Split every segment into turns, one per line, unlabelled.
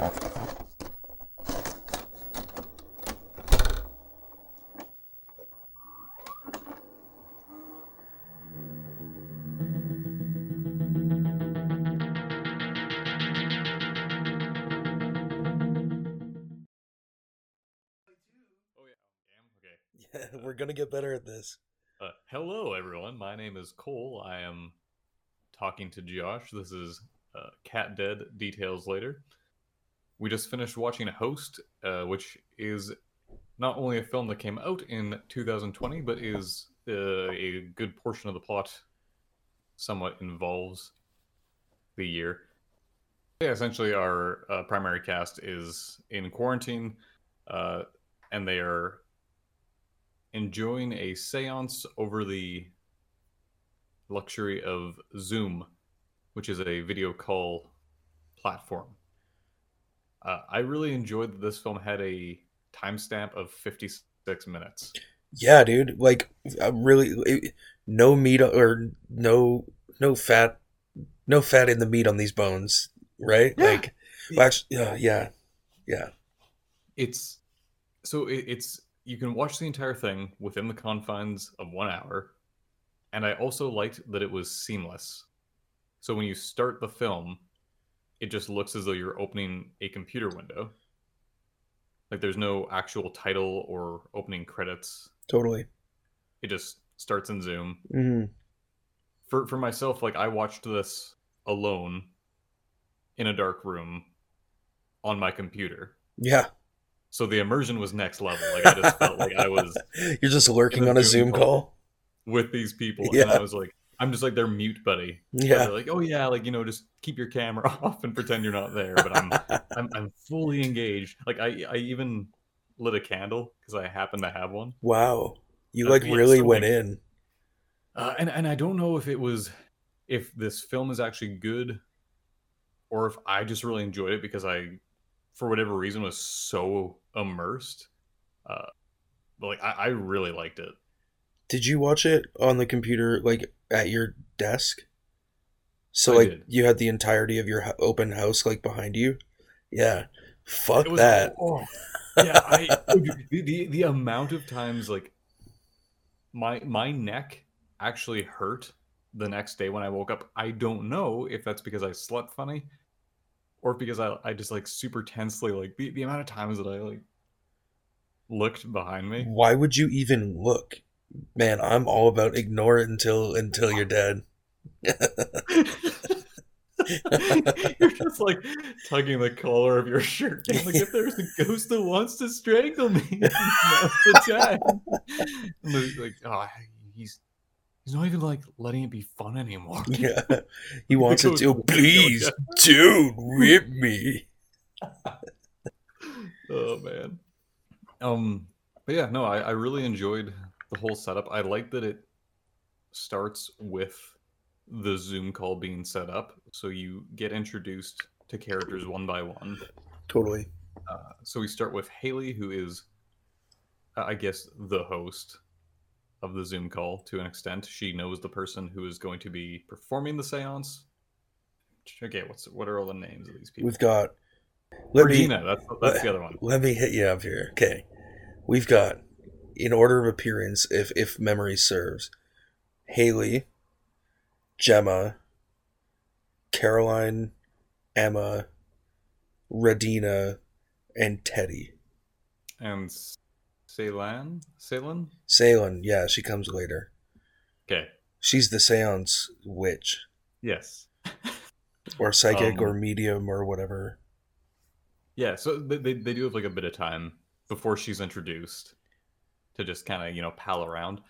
Yeah, we're gonna get better at this.
Uh, hello, everyone. My name is Cole. I am talking to Josh. This is uh, Cat Dead. Details later. We just finished watching Host, uh, which is not only a film that came out in 2020, but is uh, a good portion of the plot somewhat involves the year. Yeah, essentially, our uh, primary cast is in quarantine, uh, and they are enjoying a seance over the luxury of Zoom, which is a video call platform. Uh, I really enjoyed that this film had a timestamp of 56 minutes.
Yeah, dude. Like, I'm really it- no meat or no no fat, no fat in the meat on these bones, right?
Yeah.
Like, well, actually, yeah, yeah, yeah.
It's so it, it's you can watch the entire thing within the confines of one hour, and I also liked that it was seamless. So when you start the film, it just looks as though you're opening a computer window. Like there's no actual title or opening credits.
Totally.
It just starts in Zoom.
hmm
For for myself, like I watched this alone in a dark room on my computer.
Yeah.
So the immersion was next level. Like I just felt like I was
You're just lurking on a
Zoom
Zoom
call.
call.
with these people, and
Yeah.
I was like, I'm just like their mute buddy.
Yeah.
Like, oh yeah, like you know, just keep your camera off and pretend you're not there. But I'm I'm, I'm fully engaged. Like I I even lit a candle because I happen to have one.
wow. You
Uh,
like
yeah,
really
so,
went
like-
in.
Uh, and and I don't know if it was if this film is actually good, or if I just really enjoyed it because I, for whatever reason, was so immersed. Uh, but like I, I really liked it.
Did you watch it on the computer, like at your desk? So
I
like
did.
you had the entirety of your open house like behind you. Yeah. Fuck
was
that.
oh, yeah, I the, the the amount of times like my my neck actually hurt the next day when I woke up. I don't know if that's because I slept funny or because I I just like super tensely like the, the amount of times that I like looked behind me.
Why would you even look? Man, I'm all about ignore it until until you're dead.
You're just like tugging the collar of your shirt. down, Like if there's a ghost that wants to strangle me, the time. Like, oh, he's he's not even like letting it be fun anymore.
yeah. He wants it to.
"Oh,
Please, dude, rip me.
Oh man. Um, but yeah, no, I, I really enjoyed the whole setup. I like that it starts with the Zoom call being set up, so you get introduced to characters one by one.
Totally.
Uh, so we start with Haley, who is, uh, I guess, the host of the Zoom call to an extent. She knows the person who is going to be performing the seance. Okay, what's what are all the names of these people?
We've got. Let me
Regina, that's that's the other one.
let me hit you up here. Okay, we've got in order of appearance, if if memory serves, Haley, Jemma, Caroline, Emma, Radina, and Teddy.
And Seylan, Seylan.
Salem, yeah, she comes later.
Okay.
She's the seance witch,
Yes.
or psychic,
Um,
or medium, or whatever.
Yeah. So they they do have like a bit of time before she's introduced to just kind of you know pal around.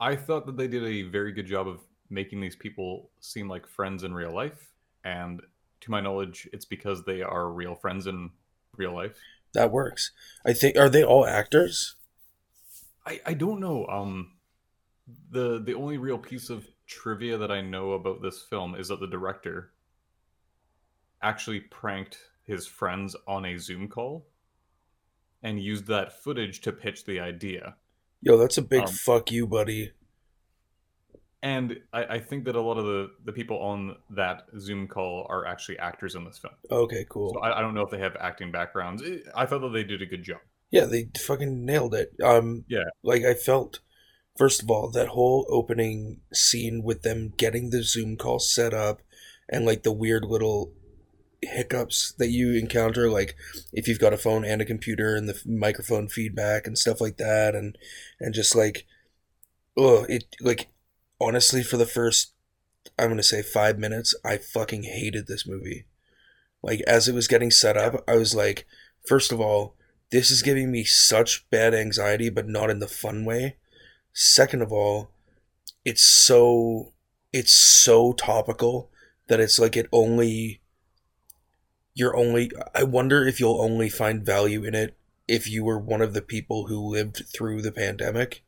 I thought that they did a very good job of making these people seem like friends in real life, and to my knowledge, it's because they are real friends in real life.
That works. I think. Are they all actors?
I, I don't know. Um, the the only real piece of trivia that I know about this film is that the director actually pranked his friends on a Zoom call and used that footage to pitch the idea.
Yo, that's a big
Um,
fuck you, buddy.
and I, I think that a lot of the the people on that Zoom call are actually actors in this film.
Okay, cool.
So I, I don't know if they have acting backgrounds. I- thought that they did a good job.
Yeah, they fucking nailed it. Um,
Yeah.
like I felt. First of all, that whole opening scene with them getting the Zoom call set up, and like the weird little hiccups that you encounter, like if you've got a phone and a computer, and the microphone feedback and stuff like that, and and just like, oh, it like honestly for the first, I'm gonna say five minutes, I fucking hated this movie. Like as it was getting set up, I was like, first of all, this is giving me such bad anxiety, but not in the fun way. Second of all, it's so it's so topical that it's like it only you're only I wonder if you'll only find value in it if you were one of the people who lived through the pandemic.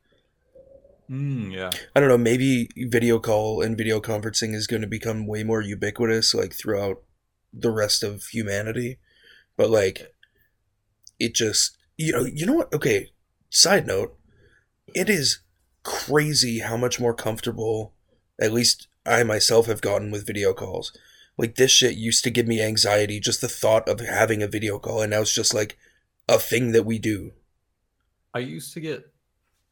Mm, yeah.
I don't know, maybe video call and video conferencing is going to become way more ubiquitous like throughout the rest of humanity. But like it just you know, you know what? Okay, side note, it is crazy how much more comfortable at least I myself have gotten with video calls. Like this shit used to give me anxiety just the thought of having a video call and now it's just like a thing that we do.
I used to get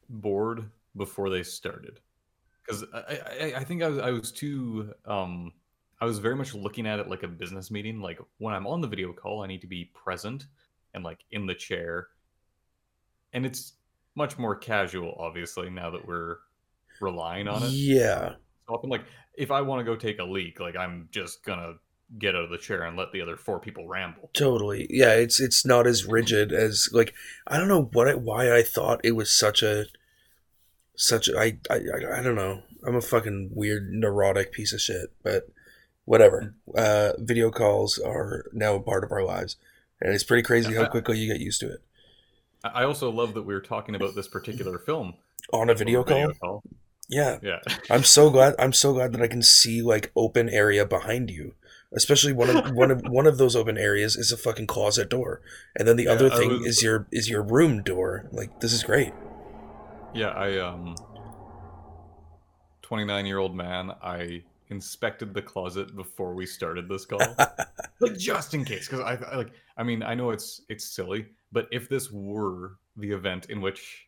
bored before they started because I, I, I think I was, I was too um I was very much looking at it like a business meeting. Like when I'm on the video call, I need to be present and like in the chair, and it's much more casual, obviously, now that we're relying on it.
Yeah.
Often, like if I want to go take a leak, like I'm just gonna get out of the chair and let the other four people ramble.
Totally. Yeah, it's it's not as rigid as like I don't know what I, why I thought it was such a such a, I, I I don't know. I'm a fucking weird neurotic piece of shit, but whatever. Uh video calls are now a part of our lives. And it's pretty crazy how quickly you get used to it.
I also love that we were talking about this particular film
On a video
over
call? Yeah.
Yeah.
I'm so glad I'm so glad that I can see like open area behind you. Especially one of one of one of those open areas is a fucking closet door. And then the
Yeah,
other thing
was-
is your is your room door. Like this is great.
Yeah, I um 29 year old man, I inspected the closet before we started this call. like just in case cuz I, I like I mean, I know it's it's silly, but if this were the event in which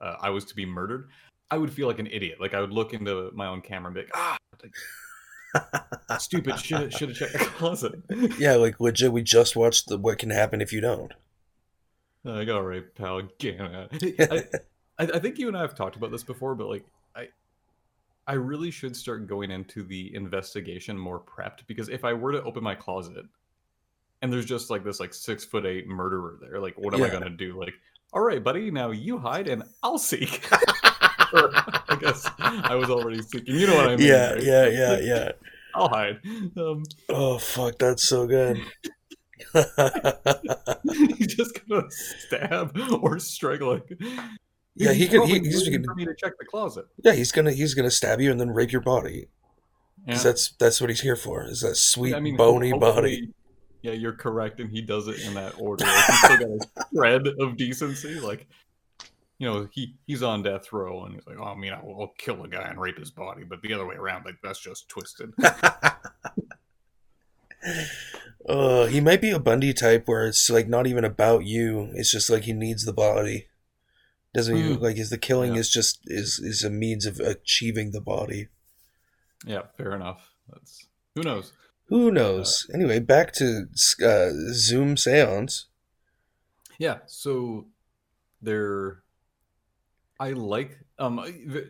uh, I was to be murdered, I would feel like an idiot. Like I would look into my own camera and be like, "Ah, like, stupid, should should have checked the closet."
Yeah, like legit. We just watched the what can happen if you don't.
Like, all right, pal, get out. I, I, I think you and I have talked about this before, but like, I, I really should start going into the investigation more prepped because if I were to open my closet and there's just like this like six foot eight murderer there, like, what am I gonna do? Like, all right, buddy, now you hide and I'll seek. I guess I was already seeking. You know what I mean?
yeah,
right?
yeah, yeah, yeah.
I'll hide. Um,
Oh fuck, that's so good.
he's just gonna stab or strangle. Like,
Yeah, he
he's
could- he- he's gonna-
for me to check the closet.
yeah, he's gonna he's gonna stab you and then rape your body.
Yeah.
that's that's what he's here for. Is that sweet
I mean,
bony body?
Yeah, you're correct, and he does it in that order. Like, he's still got a thread of decency. Like, you know, he he's on death row, and he's like, "Oh, I mean, I'll, I'll kill a guy and rape his body," but the other way around, like that's just twisted.
uh, he might be a Bundy type where it's like not even about you. It's just like he needs the body. Doesn't he?
Mm.
Like is the killing
Yeah.
is just is is a means of achieving the body.
yeah, fair enough. That's who knows.
Who knows? anyway, back to uh, Zoom seance.
Yeah, so there I like um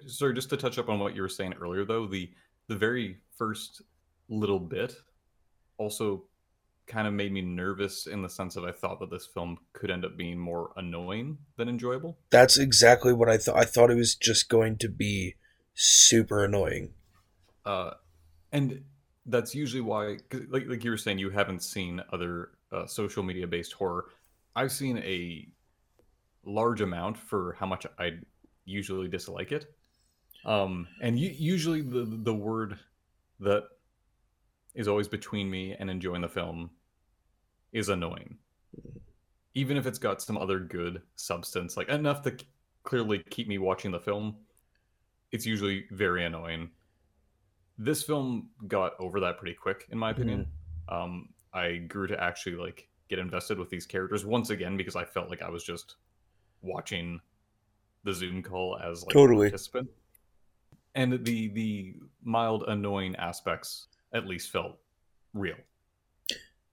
sorry just to touch up on what you were saying earlier though, the the very first little bit also kind of made me nervous in the sense of I thought that this film could end up being more annoying than enjoyable.
That's exactly what I thought. I thought it was just going to be super annoying.
Uh and that's usually why, like like you were saying you haven't seen other uh, social media based horror. I've seen a large amount for how much I usually dislike it. Um, and usually the the word that is always between me and enjoying the film is annoying. Even if it's got some other good substance, like enough to c- clearly keep me watching the film, it's usually very annoying. this film got over that pretty quick, in my opinion. Um, I grew to actually like get invested with these characters once again because I felt like I was just watching the Zoom call as like
Totally.
a participant. And the the mild annoying aspects at least felt real.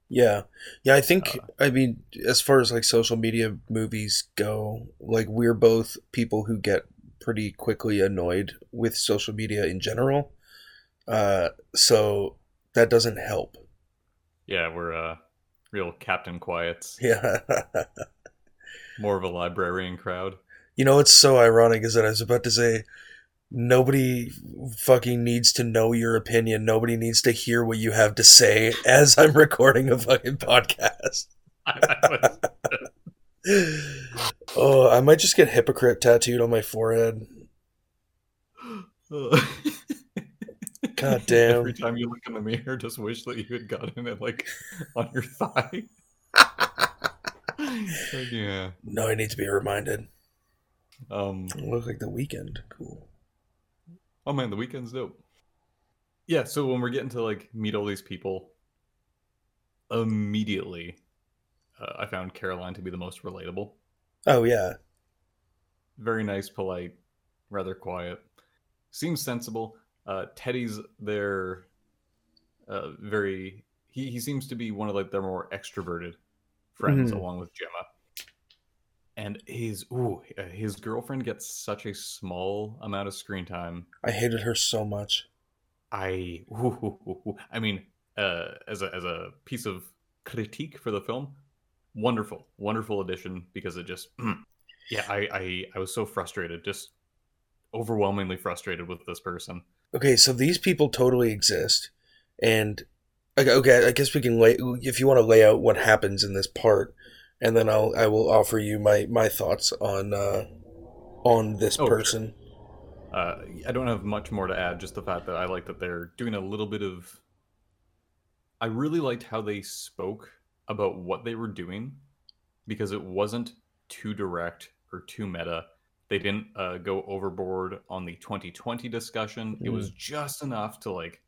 Yeah. Yeah, I think
Uh,
I mean as far as like social media movies go, like we're both people who get pretty quickly annoyed with social media in general. Uh so that doesn't help.
Yeah, we're uh real Captain Quiets,
Yeah.
more of a librarian crowd.
You know what's so ironic is that I was about to say nobody fucking needs to know your opinion. Nobody needs to hear what you have to say as I'm recording a fucking podcast. Oh, I might just get hypocrite tattooed on my forehead. God damn.
Every time you look in the mirror, just wish that you had gotten it like on your thigh. Yeah.
No, I need to be reminded.
Um.
I look like the Weeknd. Cool.
Oh man, the Weeknd's dope. Yeah. So when we're getting to like meet all these people, immediately, uh, I found Caroline to be the most relatable.
Oh yeah.
Very nice, polite, rather quiet. Seems sensible. Uh, Teddy's there. Uh, very. He he seems to be one of like their more extroverted friends,
Mhm.
along with Jemma. And his ooh, uh, his girlfriend gets such a small amount of screen time.
I hated her so much.
I ooh, ooh, ooh. I mean, uh, as a as a piece of critique for the film, wonderful, wonderful addition because it just yeah, I, I I was so frustrated, just overwhelmingly frustrated with this person.
Okay, so these people totally exist, and okay, okay I guess we can lay if you want to lay out what happens in this part, and then I'll I will offer you my my thoughts on uh on this
Oh, sure.
person.
Uh, I don't have much more to add, just the fact that I like that they're doing a little bit of. I really liked how they spoke about what they were doing because it wasn't too direct or too meta. They didn't uh, go overboard on the 2020 discussion. It was just enough to like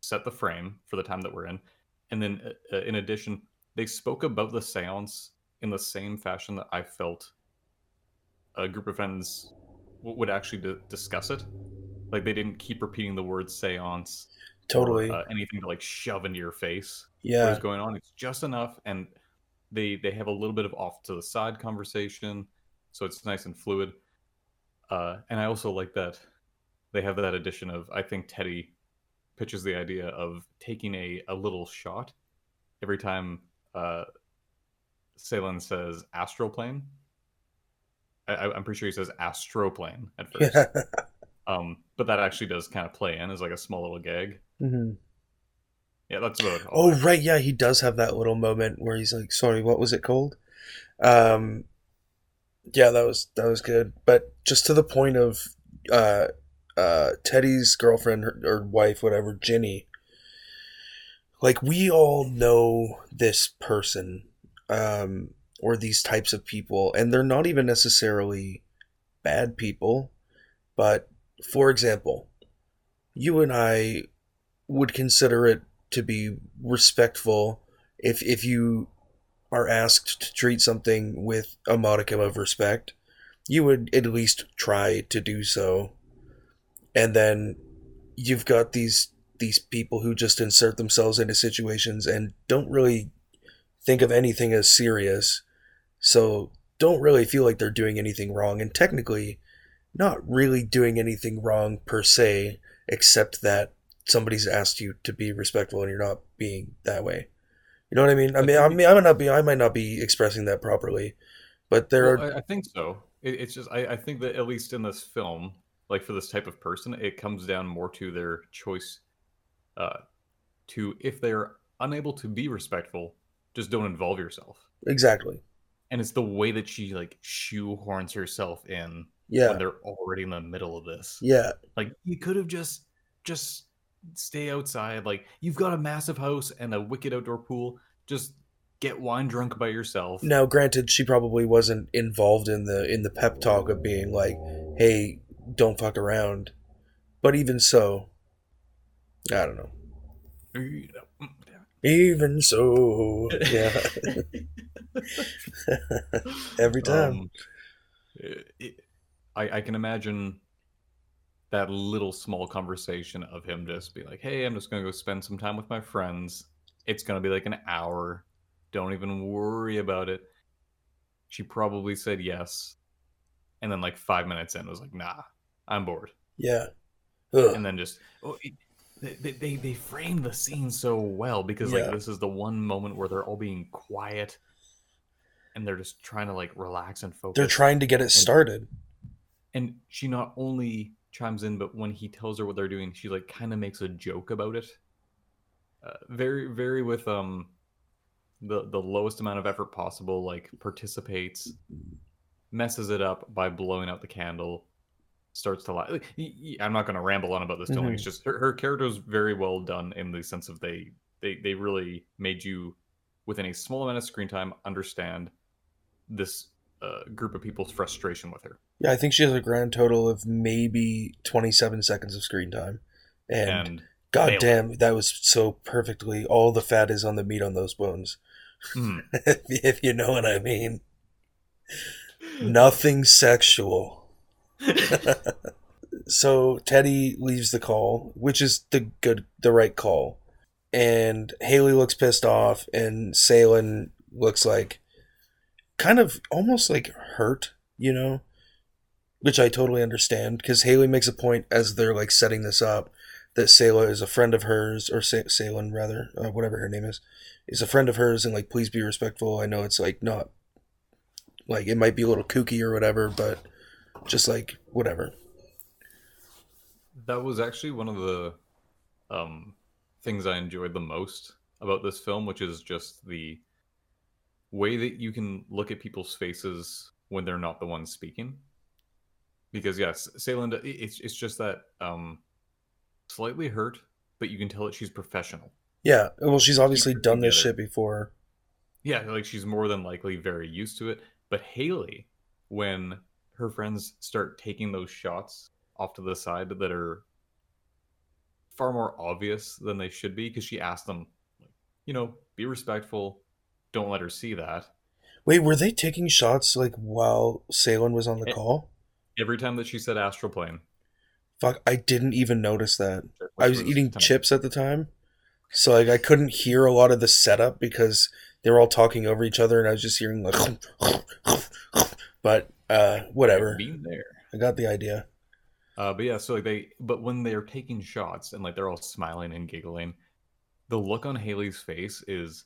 set the frame for the time that we're in. And then, uh, uh, in addition, they spoke about the seance in the same fashion that I felt a group of friends would actually d- discuss it. Like they didn't keep repeating the word seance
Totally,
or uh, anything to like shove into your face
yeah.
is going on. It's just enough, and they they have a little bit of off to the side conversation, so it's nice and fluid. Uh, and I also like that they have that addition of I think Teddy pitches the idea of taking a a little shot every time uh, Seylan says astroplane. I, I- I'm pretty sure he says astroplane at first. Um, but that actually does kind of play in as like a small little gag.
Mm-hmm.
Yeah, that's about all.
Oh right, yeah, he does have that little moment where he's like, "Sorry, what was it called?" Um, yeah, that was that was good, but just to the point of uh, uh, Teddy's girlfriend or, or wife, whatever, Ginny. Like we all know this person, um, or these types of people, and they're not even necessarily bad people, but for example, you and I would consider it to be respectful if if you are asked to treat something with a modicum of respect you would at least try to do so. And then you've got these these people who just insert themselves into situations and don't really think of anything as serious so don't really feel like they're doing anything wrong and technically not really doing anything wrong per se except that somebody's asked you to be respectful and you're not being that way. You know what I mean? I mean, I mean, I might not be, I might not be expressing that properly, but there
Well,
are,
I, think so. It's just I, I think that at least in this film, like for this type of person, it comes down more to their choice. Uh, to if they're unable to be respectful, just don't involve yourself.
exactly.
And it's the way that she like shoehorns herself in
Yeah,
when they're already in the middle of this.
yeah,
Like you could have just just stay outside. Like you've got a massive house and a wicked outdoor pool. Just get wine drunk by yourself.
Now, granted, she probably wasn't involved in the in the pep talk of being like, "Hey, don't fuck around," but even so, I don't know. Even so, yeah. Every time.
Um, it- it- I, I can imagine that little small conversation of him just be like, "Hey, I'm just gonna go spend some time with my friends. It's gonna be like an hour. Don't even worry about it." She probably said yes, and then like five minutes in was like, "Nah, I'm bored,"
yeah. Ugh.
and then just oh, they, they they frame the scene so well because like this is the one moment where they're all being quiet and they're just trying to like relax and focus.
They're trying to get it started.
and she not only chimes in but when he tells her what they're doing she like kind of makes a joke about it. Uh, very very with um the the lowest amount of effort possible like participates messes it up by blowing out the candle starts to lie like, y- y- i'm not going to ramble on about this filming it's just her, her character is very well done in the sense of they they they really made you within a small amount of screen time understand this uh, group of people's frustration with her
Yeah, I think she has a grand total of maybe 27 seconds of screen time. And,
and
god
nailed it.
damn, that was so perfectly. All the fat is on the meat on those bones.
mm,
if you know what I mean. Nothing sexual. so Teddy leaves the call, which is the good, the right call, and Haley looks pissed off, and Seylan looks like kind of almost like hurt, you know, which I totally understand because Haley makes a point as they're like setting this up that Sayla is a friend of hers, or Sa- Seylan rather, uh, whatever her name is, is a friend of hers, and like please be respectful. I know it's like not like it might be a little kooky or whatever, but just like whatever.
That was actually one of the um, things I enjoyed the most about this film, which is just the way that you can look at people's faces when they're not the ones speaking. Because yes, Saylinda, it's it's just that um, slightly hurt, but you can tell that she's professional.
Yeah, well, she's obviously
it
done this shit before.
Yeah, like she's more than likely very used to it. But Haley, when her friends start taking those shots off to the side that are far more obvious than they should be, because she asked them, you know, be respectful, don't let her see that.
Wait, were they taking shots like while Seylan was on the
Eh.
call?
Every time that she said astral plane,
Fuck, I didn't even notice that. I was eating
kind
chips at the time, so like I couldn't hear a lot of the setup because they were all talking over each other, and I was just hearing like. but uh, whatever.
Being there.
I got the idea.
Uh, but yeah, so like they, but when they're taking shots and like they're all smiling and giggling, the look on Haley's face is,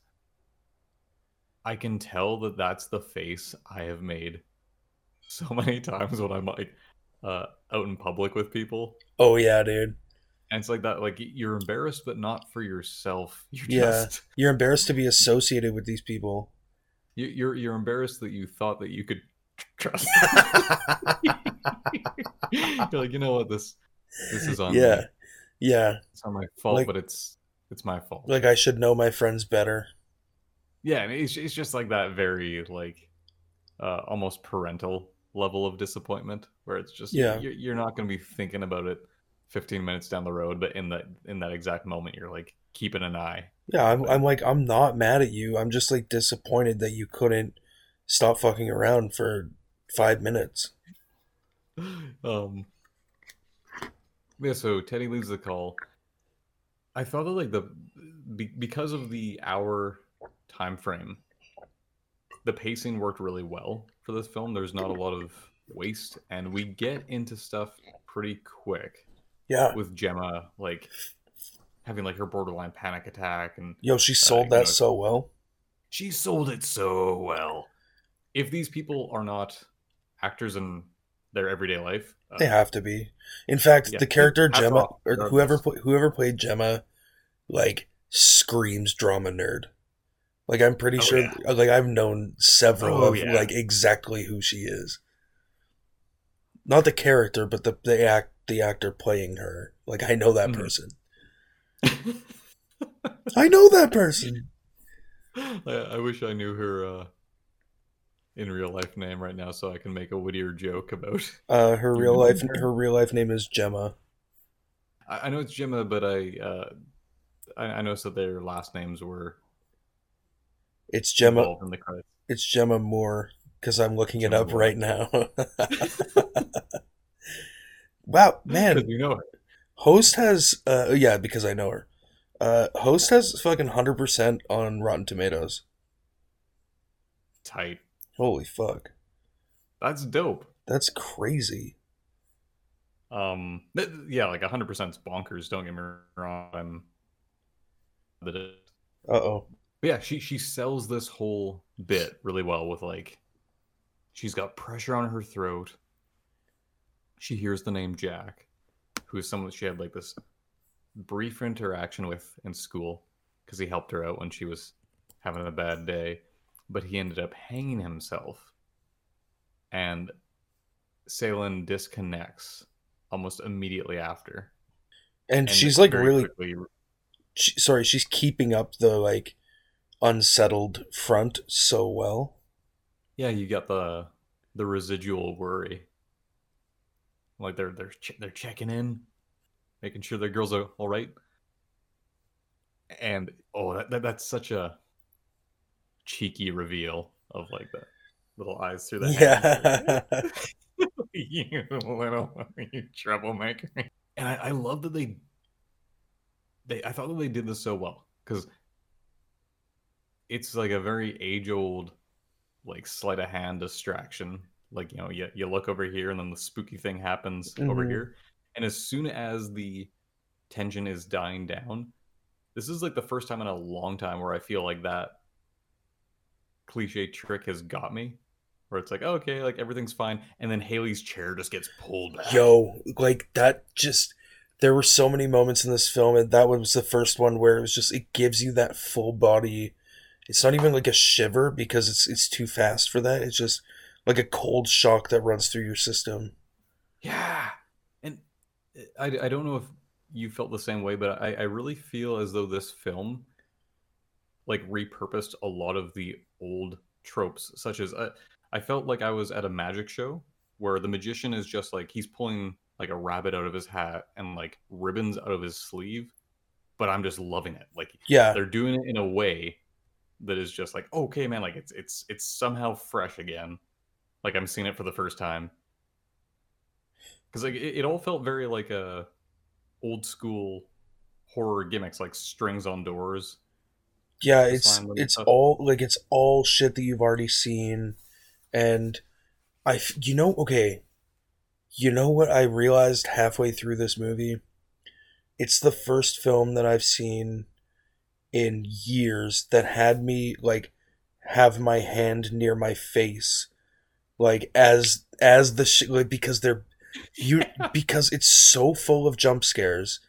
I can tell that that's the face I have made so many times when I'm like uh, out in public with people,
Oh yeah, dude.
and it's like that, like you're embarrassed, but not for yourself. You're
Yeah.
just
You're embarrassed to be associated with these people.
you- you're you're embarrassed that you thought that you could trust. you're like, you know what this this is on me.
yeah, yeah.
It's not my fault,
Like-
but it's it's my fault.
Like I should know my friends better.
yeah, and it's it's just like that very like uh almost parental level of disappointment where it's just
Yeah.
you're, you're not going to be thinking about it 15 minutes down the road, but in that in that exact moment you're like keeping an eye.
Yeah, I'm, I'm like I'm not mad at you. I'm just like disappointed that you couldn't stop fucking around for five minutes.
um yeah so teddy leaves the call i thought that like the be, because of the hour time frame the pacing worked really well for this film there's not a lot of waste and we get into stuff pretty quick
Yeah,
with jemma like having like her borderline panic attack and
yo, she sold
you
that
know-
so well.
she sold it so well if these people are not actors in their everyday life uh,
They have to be. In fact,
Yeah.
the character Jemma
off,
or whoever whoever played Jemma, like screams drama nerd. Like I'm pretty
Oh,
sure.
yeah.
Like I've known several
Oh,
of
yeah.
like exactly who she is. Not the character, but the the act the actor playing her. Like I know that
Mhm.
person. I know that person.
I, I wish I knew her uh, in real life name right now, so I can make a wittier joke about.
Uh, her real life
her?
her real life name is Jemma.
I, I know it's Jemma, but I, uh, I I noticed that their last names were
It's
Jemma. in the credits.
It's Jemma Moore because I'm looking it up
Moore.
right now. wow, man!
you know her.
Host has uh yeah because I know her. Uh, Host has fucking hundred percent on Rotten Tomatoes.
Tight.
Holy fuck,
That's dope.
that's crazy.
Um, th- yeah, like 100% is bonkers. Don't get me wrong.
Uh oh.
but yeah, she she sells this whole bit really well with like, she's got pressure on her throat. She hears the name Jack, who is someone she had like this brief interaction with in school because he helped her out when she was having a bad day, but he ended up hanging himself. And Seylan disconnects almost immediately after.
And,
And
she's like really
quickly-
she, sorry, she's keeping up the like unsettled front so well.
yeah, you got the the residual worry. Like they're they're che- they're checking in, making sure their girls are all right. And oh, that, that that's such a cheeky reveal of like the little eyes through the.
Yeah.
you little you troublemaker. And I, I love that they they I thought that they did this so well because it's like a very age old like sleight of hand distraction. Like you know, you, you look over here and then the spooky thing happens over
Mhm.
here. And as soon as the tension is dying down, this is like the first time in a long time where I feel like that cliche trick has got me. Where it's like, oh, okay, like everything's fine, and then Haley's chair just gets pulled back.
Yo, like that just there were so many moments in this film and that was the first one where it was just it gives you that full body it's not even like a shiver because it's it's too fast for that. It's just like a cold shock that runs through your system.
Yeah, and I, I don't know if you felt the same way, but I, I really feel as though this film like repurposed a lot of the old tropes, such as uh, I felt like I was at a magic show where the magician is just like he's pulling like a rabbit out of his hat and like ribbons out of his sleeve, but I'm just loving it. Like
Yeah.
they're doing it in a way that is just like okay man like it's it's it's somehow fresh again like i'm seeing it for the first time because like it, it all felt very like a old school horror gimmicks like strings on doors
Yeah, it's it's
stuff.
all like it's all shit that you've already seen, and I you know okay, you know what I realized halfway through this movie, it's the first film that I've seen in years that had me like have my hand near my face, like as as the sh- like because they're you because it's so full of jump scares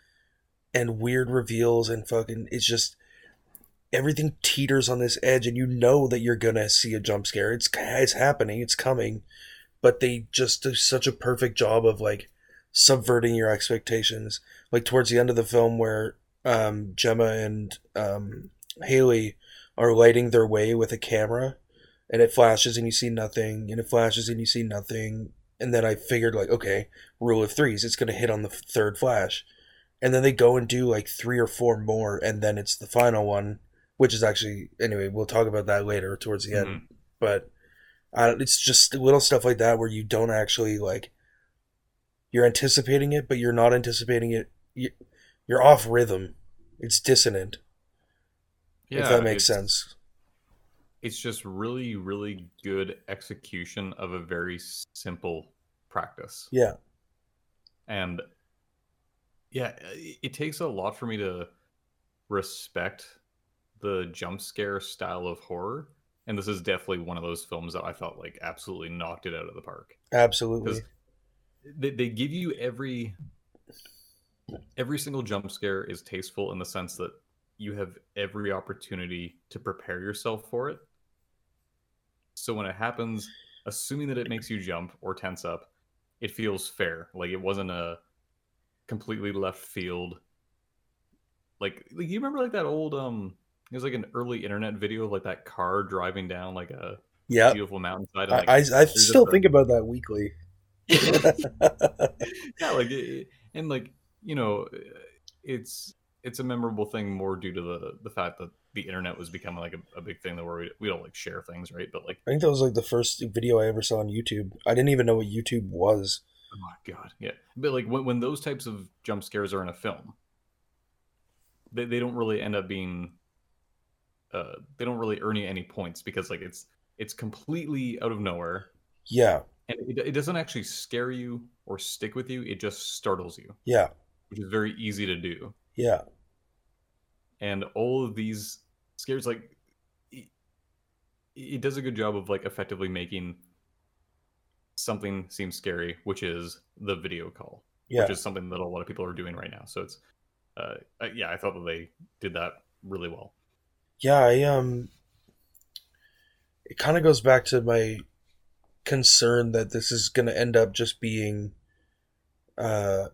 and weird reveals and fucking it's just everything teeters on this edge and you know that you're gonna see a jump scare. It's it's happening. It's coming. But they just do such a perfect job of like subverting your expectations. Like towards the end of the film where um jemma and um haley are lighting their way with a camera and it flashes and you see nothing and it flashes and you see nothing. And then i figured like okay rule of threes it's gonna hit on the third flash. And then they go and do like three or four more and then it's the final one which is actually anyway we'll talk about that later towards the end.
Mhm.
but I, it's just little stuff like that where you don't actually like you're anticipating it but you're not anticipating it. You, you're off rhythm. It's dissonant. Yeah, if that makes sense.
It's just really really good execution of a very simple practice.
Yeah.
And yeah it takes a lot for me to respect the jump scare style of horror and this is definitely one of those films that i felt like absolutely knocked it out of the park.
Absolutely.
They, they give you every every single jump scare is tasteful in the sense that you have every opportunity to prepare yourself for it. So when it happens assuming that it makes you jump or tense up it feels fair. Like it wasn't a completely left field. Like, like you remember like that old um it was like an early internet video of like that car driving down like a
yeah
beautiful mountainside and,
I,
like,
I, I
there's
still think about that weekly
yeah, like and like you know, it's it's a memorable thing more due to the the fact that the internet was becoming like a, a big thing that where we, we don't like share things, right? But like,
I think that was like the first video I ever saw on YouTube. I didn't even know what YouTube was.
oh my god, yeah. But like when when those types of jump scares are in a film, they they don't really end up being, uh, they don't really earn you any points because like it's it's completely out of nowhere
Yeah,
and it, it doesn't actually scare you or stick with you. It just startles you,
yeah,
which is very easy to do.
yeah,
and all of these scares like it, it does a good job of like effectively making something seem scary which is the video call
yeah.
which is something that a lot of people are doing right now so it's uh uh, yeah i thought that they did that really well
Yeah, I um it kind of goes back to my concern that this is going to end up just being uh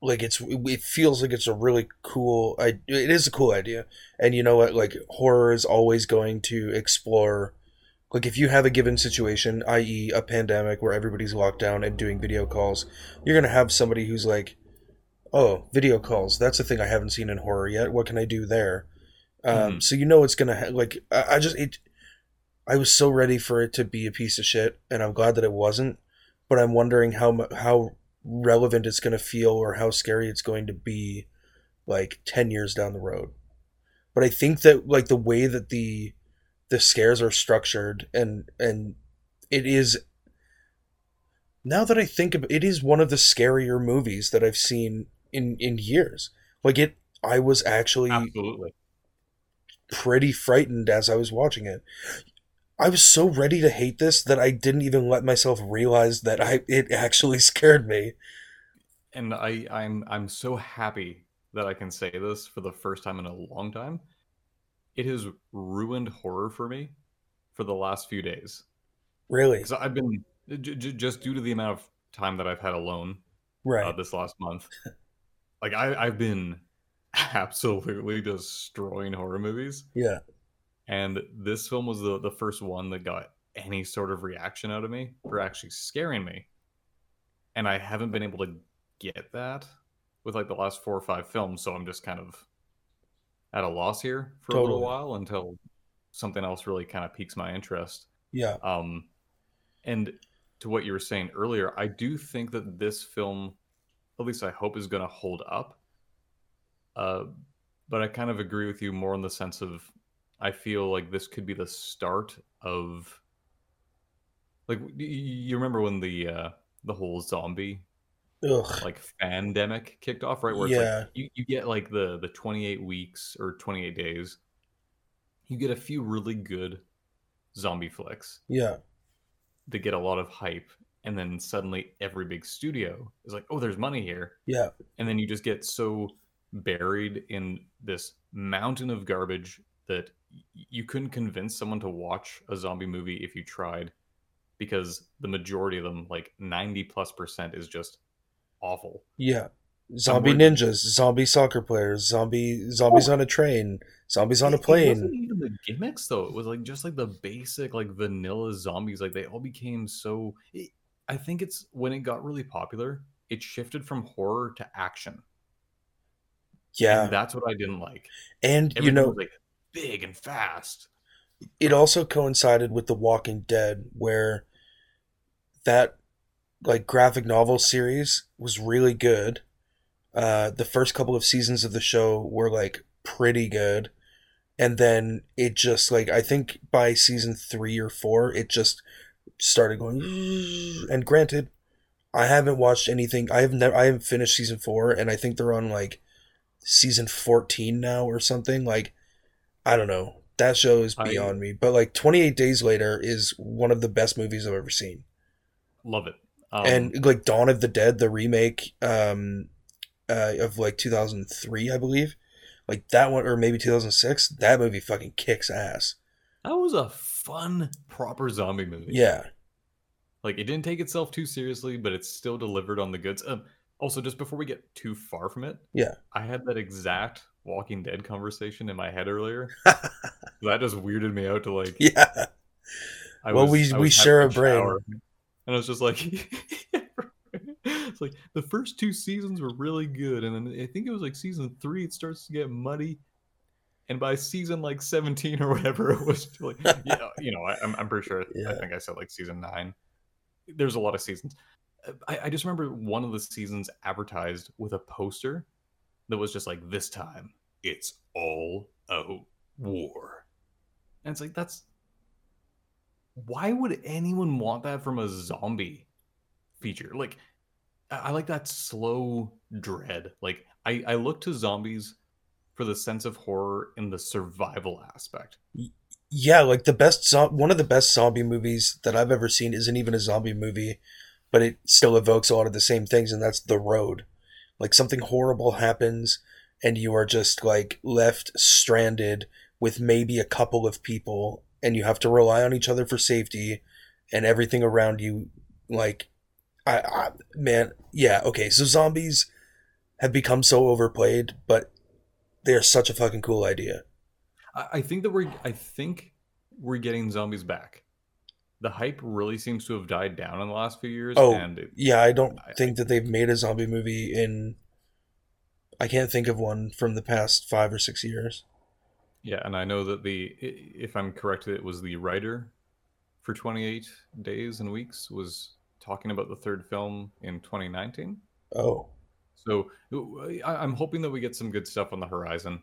like it's it feels like it's a really cool I it is a cool idea. And you know what like horror is always going to explore like if you have a given situation, i.e. a pandemic where everybody's locked down and doing video calls, you're going to have somebody who's like, "Oh, video calls. That's a thing I haven't seen in horror yet. What can I do there?" Um,
Mhm.
So you know it's gonna ha- like I, I just it. I was so ready for it to be a piece of shit, and I'm glad that it wasn't. But I'm wondering how how relevant it's gonna feel or how scary it's going to be, like ten years down the road. But I think that like the way that the the scares are structured and and it is now that I think of it is one of the scarier movies that I've seen in in years. Like it I was actually
absolutely
pretty frightened as I was watching it. I was so ready to hate this that I didn't even let myself realize that I it actually scared me.
and i i'm i'm so happy that i can say this for the first time in a long time it has ruined horror for me for the last few days
Really.
because i've been j- j- just due to the amount of time that i've had alone
Right.
uh, this last month. Like I, I've been absolutely destroying horror movies,
yeah.
and this film was the the first one that got any sort of reaction out of me for actually scaring me. And I haven't been able to get that with like the last four or five films, so I'm just kind of at a loss here for a little while until something else really kind of piques my interest.
Yeah.
Um, and to what you were saying earlier, I do think that this film, at least I hope, is going to hold up. Uh, but I kind of agree with you more in the sense of I feel like this could be the start of like you remember when the uh, the whole zombie
Ugh.
like pandemic kicked off, right? Where it's
Yeah.
like you, you get like the the 28 weeks or 28 days, you get a few really good zombie flicks
Yeah.
They get a lot of hype and then suddenly every big studio is like oh there's money here
Yeah.
and then you just get so buried in this mountain of garbage that you couldn't convince someone to watch a zombie movie if you tried because the majority of them like 90 plus percent is just awful
Yeah. Zombie
worried-
ninjas, zombie soccer players, zombie zombies on a train, zombies on a
It- It wasn't
plane.
even the gimmicks though. It was like just like the basic like vanilla zombies. Like they all became so. I think it's when it got really popular, it shifted from horror to action.
Yeah.
and that's what I didn't like.
And you know,
was like big and fast.
it also coincided with The Walking Dead, where that like graphic novel series was really good. Uh, the first couple of seasons of the show were like pretty good, and then it just like I think by season three or four, it just started going. And granted, I haven't watched anything. I have never. I haven't finished season four, and I think they're on like season fourteen now or something. Like I don't know. That show is
I-
beyond me. But like 28 Days Later is one of the best movies I've ever seen.
Love it. Um,
and like Dawn of the Dead, the remake um, uh, of like 2003, I believe. Like that one, or maybe 2006. That movie fucking kicks ass.
that was a fun, proper zombie movie.
Yeah.
like it didn't take itself too seriously, but it still delivered on the goods. Um, also, just before we get too far from it,
Yeah.
I had that exact Walking Dead conversation in my head earlier. that just weirded me out to like.
Yeah.
I
Well, we-
I
we share a brain.
and I was just like, it's like the first two seasons were really good, and then I think it was like season three it starts to get muddy, and by season like seventeen or whatever it was like yeah, you know I, I'm I'm pretty sure
Yeah.
I think I said like season nine. There's a lot of seasons. I, I just remember one of the seasons advertised with a poster that was just like this time it's all out war, and it's like that's why would anyone want that from a zombie feature? Like, I, like that slow dread. Like, I, I look to zombies for the sense of horror in the survival aspect.
Yeah, like the best zo- one of the best zombie movies that I've ever seen isn't even a zombie movie, but it still evokes a lot of the same things, and that's The Road. Like something horrible happens, and you are just like left stranded with maybe a couple of people, and you have to rely on each other for safety, and everything around you, like, I, I man, yeah, okay. So zombies have become so overplayed, but they are such a fucking cool idea.
I, I think that we're I think we're getting zombies back. The hype really seems to have died down in the last few years,
Oh,
and it,
Yeah, I don't
I-
think that they've made a zombie movie in. I can't think of one from the past five or six years.
yeah, and I know that the if I'm correct, it was the writer for 28 days and weeks was talking about the third film in 2019.
Oh,
So I'm hoping that we get some good stuff on the horizon.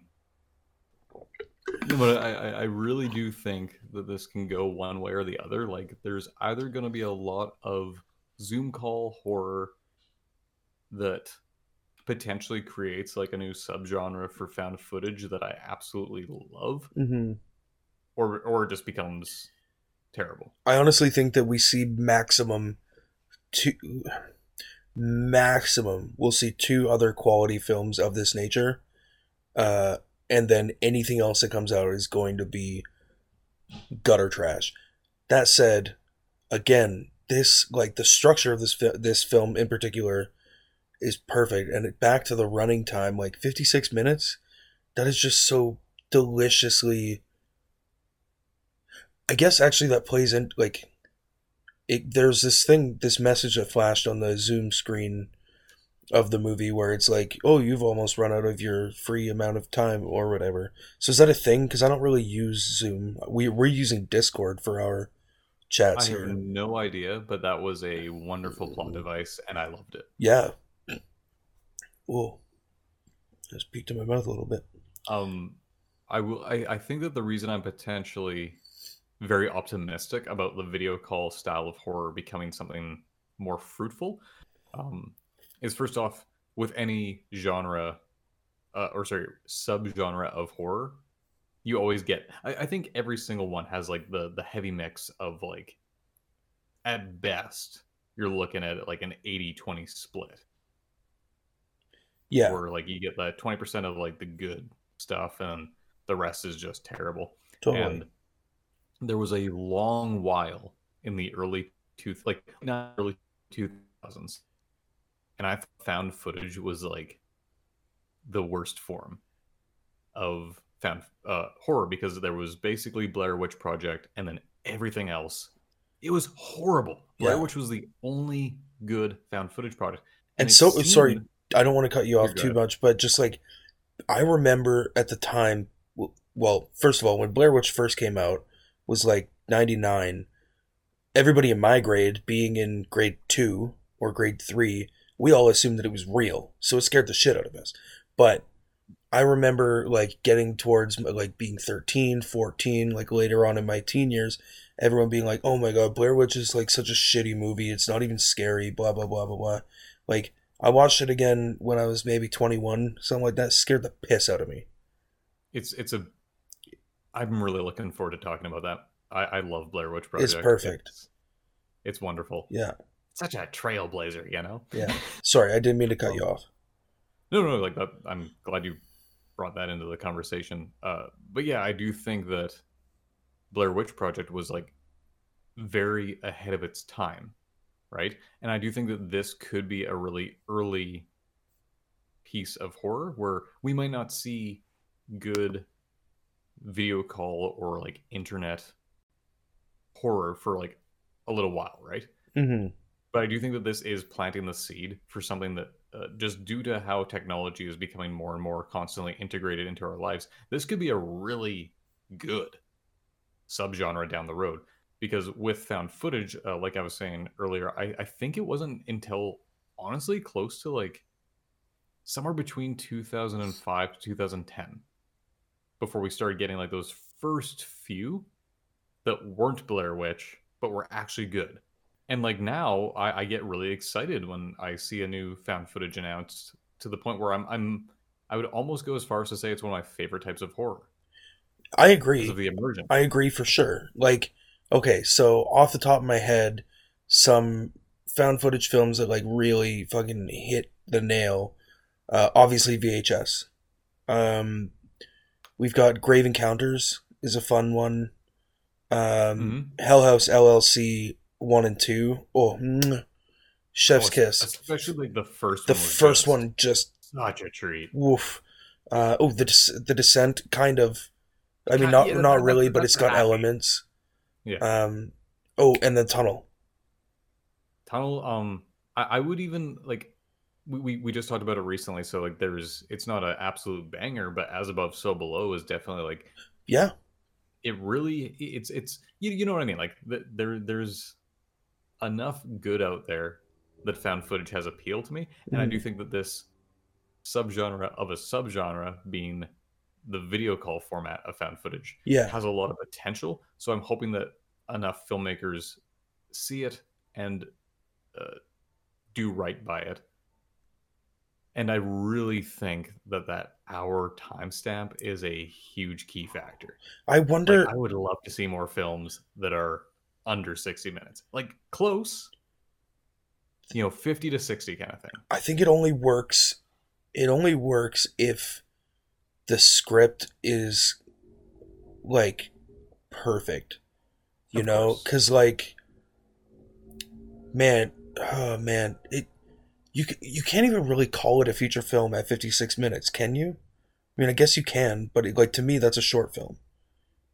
But I, I really do think that this can go one way or the other. Like, there's either going to be a lot of Zoom call horror that potentially creates like a new subgenre for found footage that I absolutely love,
hmm
or or just becomes terrible.
I honestly think that we see maximum two, maximum. We'll see two other quality films of this nature, uh, and then anything else that comes out is going to be gutter trash. That said, again, this like the structure of this fi- this film in particular is perfect, and it, back to the running time, like fifty six minutes. That is just so deliciously. I guess actually that plays in like it there's this thing this message that flashed on the zoom screen of the movie where it's like oh you've almost run out of your free amount of time or whatever so is that a thing because i don't really use zoom we, we're using discord for our
I
chats
have
here
no idea, but that was a wonderful plot device, and I loved it.
yeah Whoa. just peeked in my mouth a little bit
Um, I will. I, I think that the reason I'm potentially very optimistic about the video call style of horror becoming something more fruitful, um, is first off with any genre, uh, or sorry, subgenre of horror, you always get. I, I think every single one has like the the heavy mix of like, at best, you're looking at like an 80-20 split.
Yeah.
Where like you get that 20% of like the good stuff and the rest is just terrible.
Totally.
And there was a long while in the early two like not early 2000s and i found footage was like the worst form of found uh, horror because there was basically blair witch project and then everything else it was horrible blair
Yeah.
witch was the only good found footage project
And
it
so- sorry, I don't want to cut you off too much, but just like I remember at the time, well, first of all, when Blair Witch first came out was like 99. Everybody in my grade, being in grade 2 or grade 3, we all assumed that it was real. So it scared the shit out of us. But I remember like getting towards like being 13, 14, like later on in my teen years, everyone being like, "Oh my god, Blair Witch is like such a shitty movie. It's not even scary, blah blah blah blah blah." Like I watched it again when I was maybe 21, something like that. Scared the piss out of me.
it's it's a i'm really looking forward to talking about that i i love blair witch project
It's perfect.
it's, it's wonderful
Yeah,
such a trailblazer you know?
Yeah. Sorry, I didn't mean to cut you off.
no no like that i'm glad you brought that into the conversation. Uh but yeah i do think that blair witch project was like very ahead of its time right? And i do think that this could be a really early piece of horror where we might not see good video call or like internet horror for like a little while right?
Hmm
but I do think that this is planting the seed for something that, uh, just due to how technology is becoming more and more constantly integrated into our lives, this could be a really good subgenre down the road. Because with found footage, uh, like I was saying earlier, I, I think it wasn't until honestly close to like somewhere between 2005 to 2010 before we started getting like those first few that weren't Blair Witch, but were actually good. And like now, I, I get really excited when I see a new found footage announced to the point where I'm I'm I would almost go as far as to say it's one of my favorite types of horror.
I agree.
Of the immersion.
I agree for sure. Like, okay, so off the top of my head, some found footage films that like really fucking hit the nail. Uh, obviously VHS. Um, we've got Grave Encounters is a fun one. Um,
Mhm.
Hell House LLC one and two. Oh, mm, Chef's
Oh,
Kiss.
Especially like the first
The
one.
first
just
one just
Such a treat.
woof. Uh, oh, the the Descent kind of. I mean, not
yeah,
not really, but it's got
happy.
elements.
Yeah.
Um, oh, and the tunnel.
Tunnel, um, I, I would even like we, we we just talked about it recently, so like there's it's not an absolute banger, but as above, so below is definitely like
Yeah,
it really it's it's you, you know what I mean? Like th- there there's enough good out there that found footage has appeal to me, and I do think that this subgenre of a subgenre being the video call format of found footage
yeah,
has a lot of potential. So I'm hoping that enough filmmakers see it and uh, do right by it. And I really think that that hour timestamp is a huge key factor.
I wonder.
Like, I would love to see more films that are under 60 minutes, like close, you know, 50 to 60 kind of thing.
I think it only works. It only works if the script is like perfect. You
Of
know,
course.
because like, man, oh man, it you you can't even really call it a feature film at fifty six minutes, can you? I mean, I guess you can, but it, like to me, that's a short film.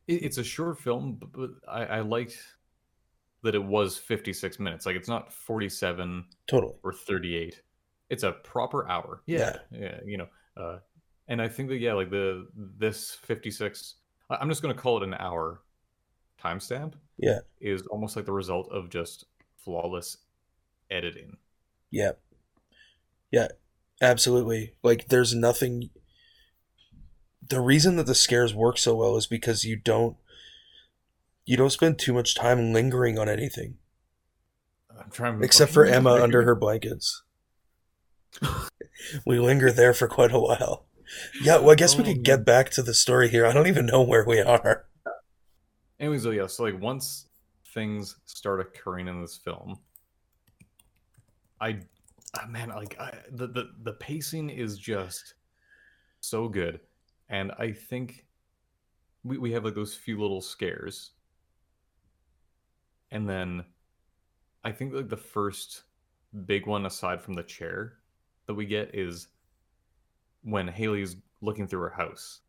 It, it's a short film, but, but I, I liked that it was 56 minutes. Like it's not 47
Totally.
or 38 it's a proper hour yeah yeah, you know uh and i think that yeah like the this 56 i'm just going to call it an hour timestamp
Yeah.
is almost like the result of just flawless editing
Yeah. Yeah, absolutely. Like there's nothing the reason that the scares work so well is because you don't you don't spend too much time lingering on anything
i'm trying
except for Emma under her blankets. we linger there for quite a while. Yeah, well I guess we
Oh,
could get back to the story here. I don't even know where we are.
anyways so yeah so like once things start occurring in this film i ah, man like I, the, the the pacing is just so good and i think we, we have like those few little scares and then i think like the first big one aside from the chair that we get is when haley's looking through her house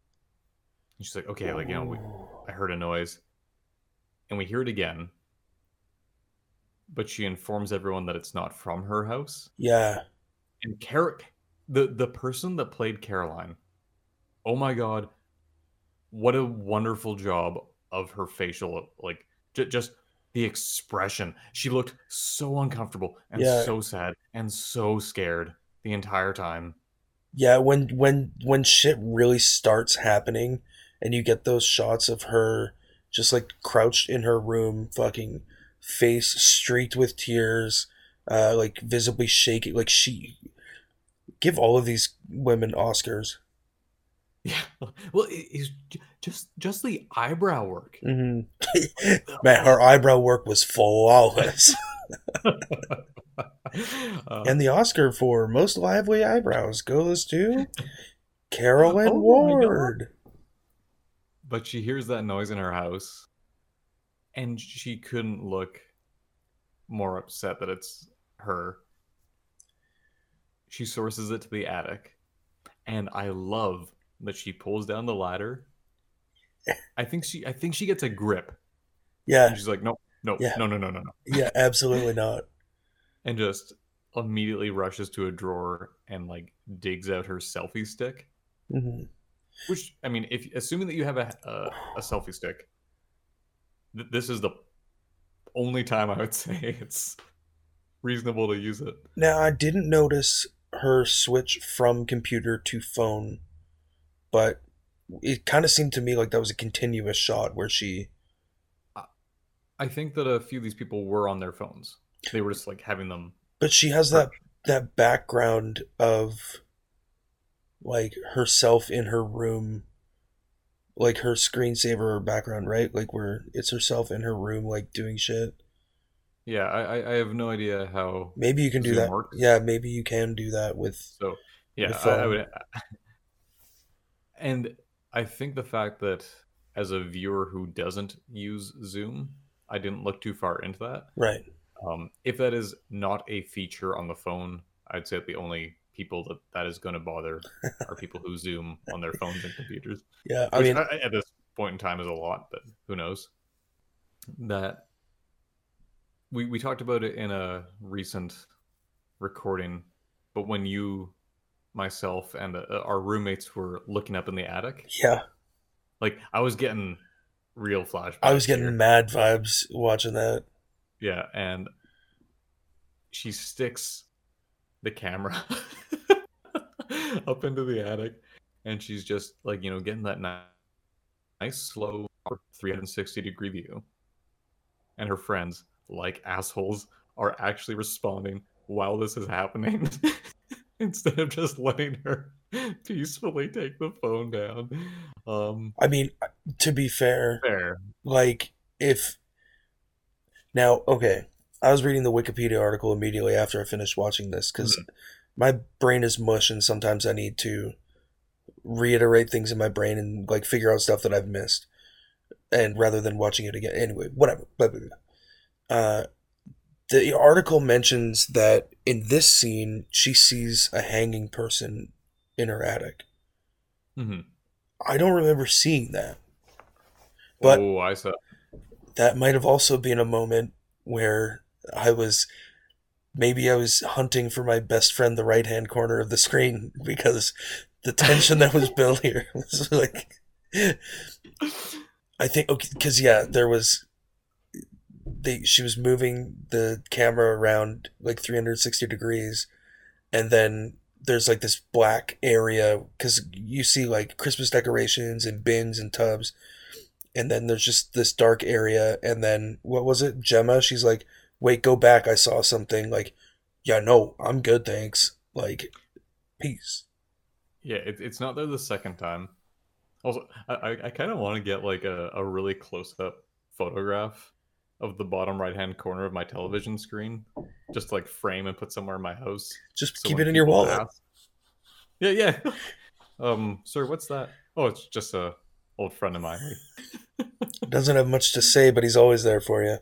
and she's like okay like you know we, I heard a noise, and we hear it again. But she informs everyone that it's not from her house.
Yeah.
And Car- the the person that played Caroline, oh my god, what a wonderful job of her facial, like j- just the expression. She looked so uncomfortable and
Yeah.
so sad and so scared the entire time.
Yeah, when when when shit really starts happening and you get those shots of her just like crouched in her room, fucking face streaked with tears, uh like visibly shaking like she give all of these women Oscars.
Yeah, well, it- it's just just the eyebrow work.
hmm Man, her eyebrow work was flawless.
Uh,
and the Oscar for most lively eyebrows goes to Caroline
Oh.
Ward.
but she hears that noise in her house, and she couldn't look more upset that it's her. She sources it to the attic, and I love that she pulls down the ladder. I think she, I think she gets a grip,
Yeah,
and she's like, "No, no,
Yeah.
no, no, no, no, no."
yeah, absolutely not.
and just immediately rushes to a drawer and like digs out her selfie stick.
hmm
Which I mean, if assuming that you have a a, a selfie stick, th- this is the only time I would say it's reasonable to use it.
Now I didn't notice her switch from computer to phone, but it kind of seemed to me like that was a continuous shot where she.
I think that a few of these people were on their phones. They were just like having them.
But she has that that background of like herself in her room like her screensaver background right like where it's herself in her room like doing shit
Yeah, I I- I have no idea how.
maybe you can do that
works.
yeah maybe you can do that with
So yeah,
With,
I, I
um,
would. And I think the fact that as a viewer who doesn't use Zoom, I didn't look too far into that.
right
Um, if that is not a feature on the phone, I'd say the only people that that is going to bother are people who Zoom on their phones and computers.
yeah i mean
at this point in time is a lot, but who knows? That we we talked about it in a recent recording, but when you, myself, and uh, our roommates were looking up in the attic,
yeah
like I was getting real flashbacks.
i was getting
here.
mad vibes watching that
Yeah, and she sticks the camera up into the attic, and she's just like you know getting that ni- nice slow 360 degree view. And her friends, like assholes, are actually responding while this is happening, instead of just letting her peacefully take the phone down. Um,
i mean to be fair
fair.
like if now okay i was reading the wikipedia article immediately after i finished watching this because my brain is mush and sometimes i need to reiterate things in my brain and like figure out stuff that i've missed and rather than watching it again anyway whatever blah, blah, blah. uh the article mentions that in this scene she sees a hanging person in her attic
hmm
i don't remember seeing that But-
oh, I saw.
that might have also been a moment where I was maybe I was hunting for my best friend the right hand corner of the screen because the tension that was built here was like I think okay because yeah there was they she was moving the camera around like 360 degrees and then there's like this black area because you see like Christmas decorations and bins and tubs and then there's just this dark area and then what was it jemma? She's like wait go back i saw something. Like yeah no i'm good thanks. Like peace.
Yeah, it, it's not there the second time. Also, I, I, kind of want to get like a, a really close up photograph of the bottom right hand corner of my television screen, just like frame and put somewhere in my house.
just
so
keep it in your wallet
Yeah, yeah. um, sir, what's that? Oh, it's just a old friend of mine.
doesn't have much to say but he's always there for you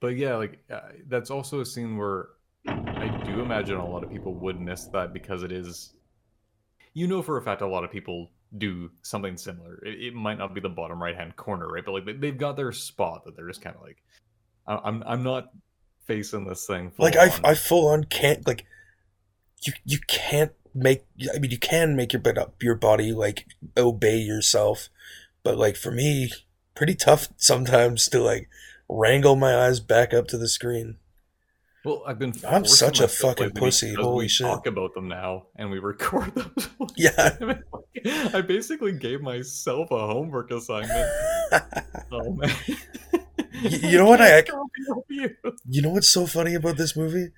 But yeah, like uh, that's also a scene where I do imagine a lot of people would miss that because it is, you know, for a fact, a lot of people do something similar. It, it might not be the bottom right hand corner, right? But like they- they've got their spot that they're just kind of like, I- I'm I'm not facing this thing.
like I,
on.
I full on can't like you you can't make i mean you can make your bed up your body like obey yourself but like for me pretty tough sometimes to like wrangle my eyes back up to the screen
well, I've been.
I'm such a fucking pussy, holy
we
shit.
Talk about them now, and we record them.
Yeah.
I basically gave myself a homework assignment. Oh man.
you know what I-
you.
You know what's so funny about this movie?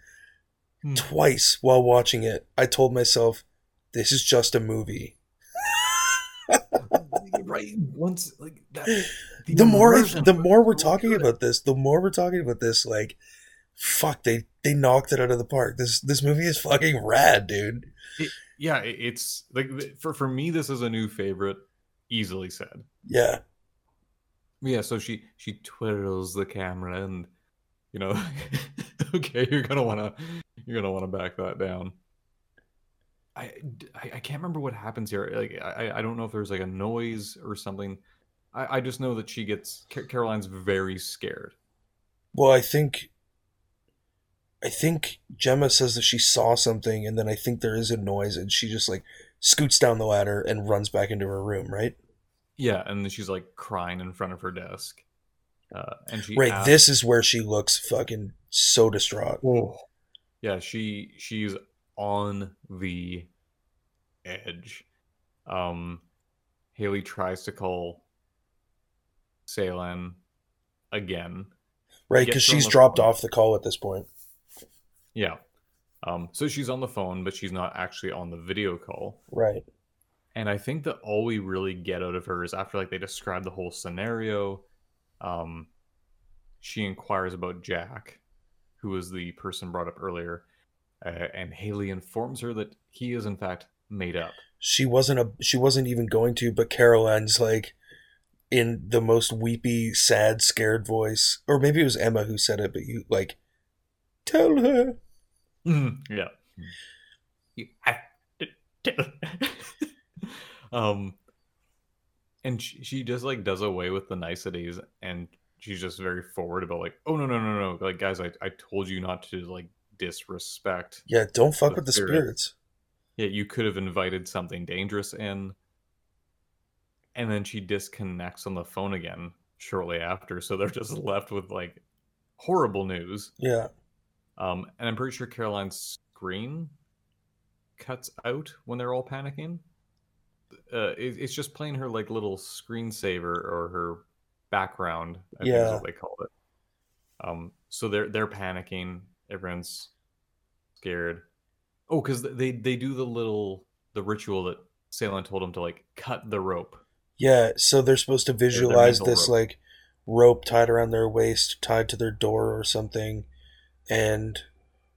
Hmm.
Twice while watching it, I told myself, this is just a movie.
right once like that
The more the more we're talking about this, the more we're talking about this, like fuck, they they knocked it out of the park. This this movie is fucking rad, dude.
yeah it- it's like for for me this is a new favorite easily said
Yeah.
yeah so she she twirls the camera and you know okay you're gonna want to you're gonna want to back that down I, I I can't remember what happens here like i i don't know if there's like a noise or something i i just know that she gets caroline's very scared
Well, I think I think Jemma says that she saw something, and then I think there is a noise, and she just like scoots down the ladder and runs back into her room, right?
Yeah, and then she's like crying in front of her desk. Uh, and she
Right.
asks-
This is where she looks fucking so distraught.
yeah, she she's on the edge. Um, Haley tries to call Seylan again.
Right, because she's dropped
phone.
off the call at this point.
Yeah. Um, so she's on the phone, but she's not actually on the video call.
Right.
And I think that all we really get out of her is after like they describe the whole scenario, um, she inquires about Jack, who was the person brought up earlier, uh, and Haley informs her that he is in fact made up.
She wasn't a she wasn't even going to, but Caroline's like in the most weepy, sad, scared voice. Or maybe it was Emma who said it, but you like tell her.
Yeah. You have to tell. um, and she, she just like does away with the niceties, and she's just very forward about like, oh no no no no, like guys, I I told you not to like disrespect.
Yeah, don't fuck
The
with the spirits.
Yeah, you could have invited something dangerous in. And then she disconnects on the phone again shortly after, so they're just left with like horrible news.
Yeah.
Um, and I'm pretty sure Caroline's screen cuts out when they're all panicking. Uh, it, it's just playing her like little screensaver or her background. I think is
Yeah.
what they call it. Um, so they're they're panicking. Everyone's scared. Oh, because they they do the little the ritual that Seylan told them to like cut the rope.
Yeah, so they're supposed to visualize this
rope.
like rope tied around their waist, tied to their door or something, and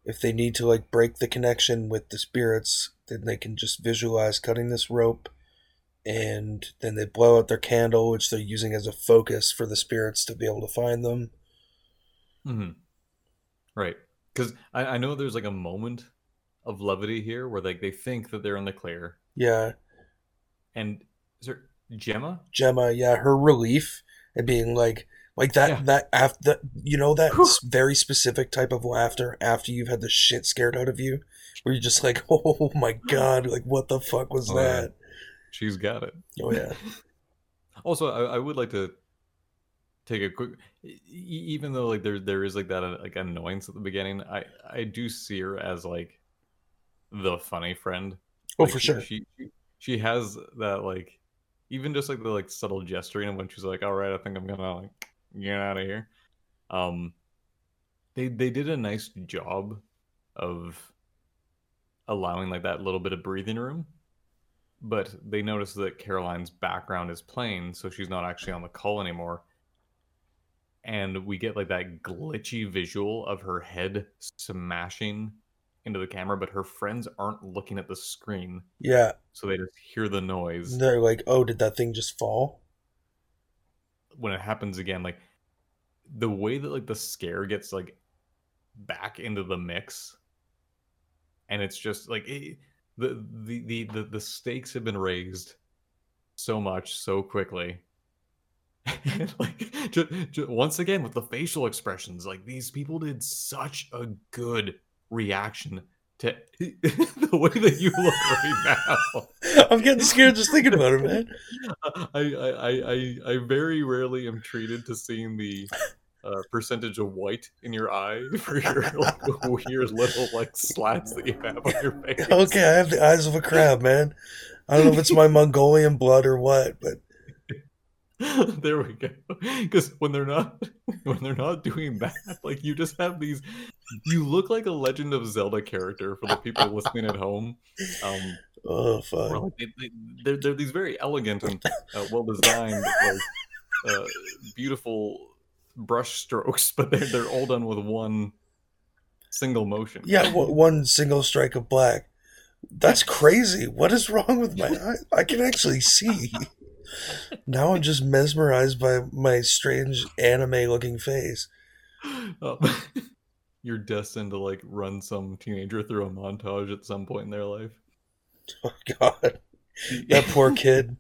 if they need to like break the connection with the spirits, then they can just visualize cutting this rope, and then they blow out their candle, which they're using as a focus for the spirits to be able to find them.
mm-hmm. Right. Because I, I know there's like a moment of levity here where like they think that they're in the clear,
Yeah,
and is there Jemma?
Jemma, yeah, her relief and being like like that
Yeah.
that after you know that
Whew.
very specific type of laughter after you've had the shit scared out of you where you're just like oh my god like what the fuck was
Oh, yeah.
that
She's got it.
oh yeah
Also, I, I would like to take a quick, even though like there there is like that uh, like annoyance at the beginning, I I do see her as like the funny friend.
oh
Like,
for sure
She she has that like even just like the like subtle gesturing when she's like, "All right, I think I'm gonna like get out of here." Um, they they did a nice job of allowing like that little bit of breathing room, but they noticed that Caroline's background is plain, so she's not actually on the call anymore. And we get like that glitchy visual of her head smashing into the camera, but her friends aren't looking at the screen
yeah
so they just hear the noise
they're like oh did that thing just fall
when it happens again like the way that like the scare gets like back into the mix and it's just like it, the, the the the the stakes have been raised so much so quickly. Like just, once again with the facial expressions like these people did such a good reaction to the way that you look right now.
I'm getting scared just thinking about it man.
I, I, I, I, very rarely am treated to seeing the uh, percentage of white in your eye for your like weird little like slats that you have on your face.
okay i have the eyes of a crab man. I don't know if it's my mongolian blood or what but
there we go. Because when they're not when they're not doing that, like you just have these. You look like a Legend of Zelda character for the people listening at home. Um,
oh fuck
they, they, they're, these very elegant and uh, well designed, like uh, beautiful brush strokes, but they're they're all done with one single motion.
yeah w- one single strike of black that's crazy what is wrong with my eye i can actually see now i'm just mesmerized by my strange anime looking face
Um, you're destined to like run some teenager through a montage at some point in their life.
oh god that poor kid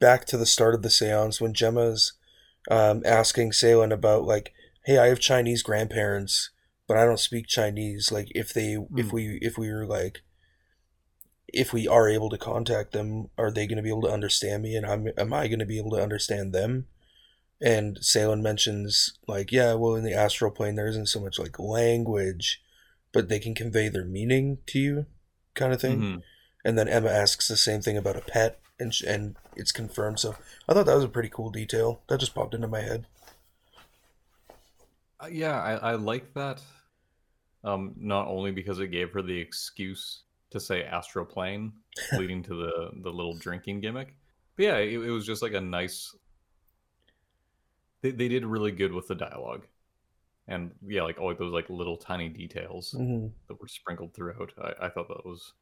back to the start of the seance when jemma's um, asking Seylan about like hey i have chinese grandparents but I don't speak Chinese. Like if they if
Mm.
we if we were like if we are able to contact them, are they going to be able to understand me, and I'm am I going to be able to understand them? And Seylan mentions like, yeah, well, in the astral plane there isn't so much like language, but they can convey their meaning to you, kind of thing.
Mhm.
And then Emma asks the same thing about a pet, and sh- and it's confirmed. So I thought that was a pretty cool detail that just popped into my head.
Uh, yeah, I, I like that. Um, not only because it gave her the excuse to say astroplane, leading to the the little drinking gimmick, but yeah, it, it was just like a nice. They they did really good with the dialogue, and yeah, like all those like little tiny details
hmm
that were sprinkled throughout. I, I thought that was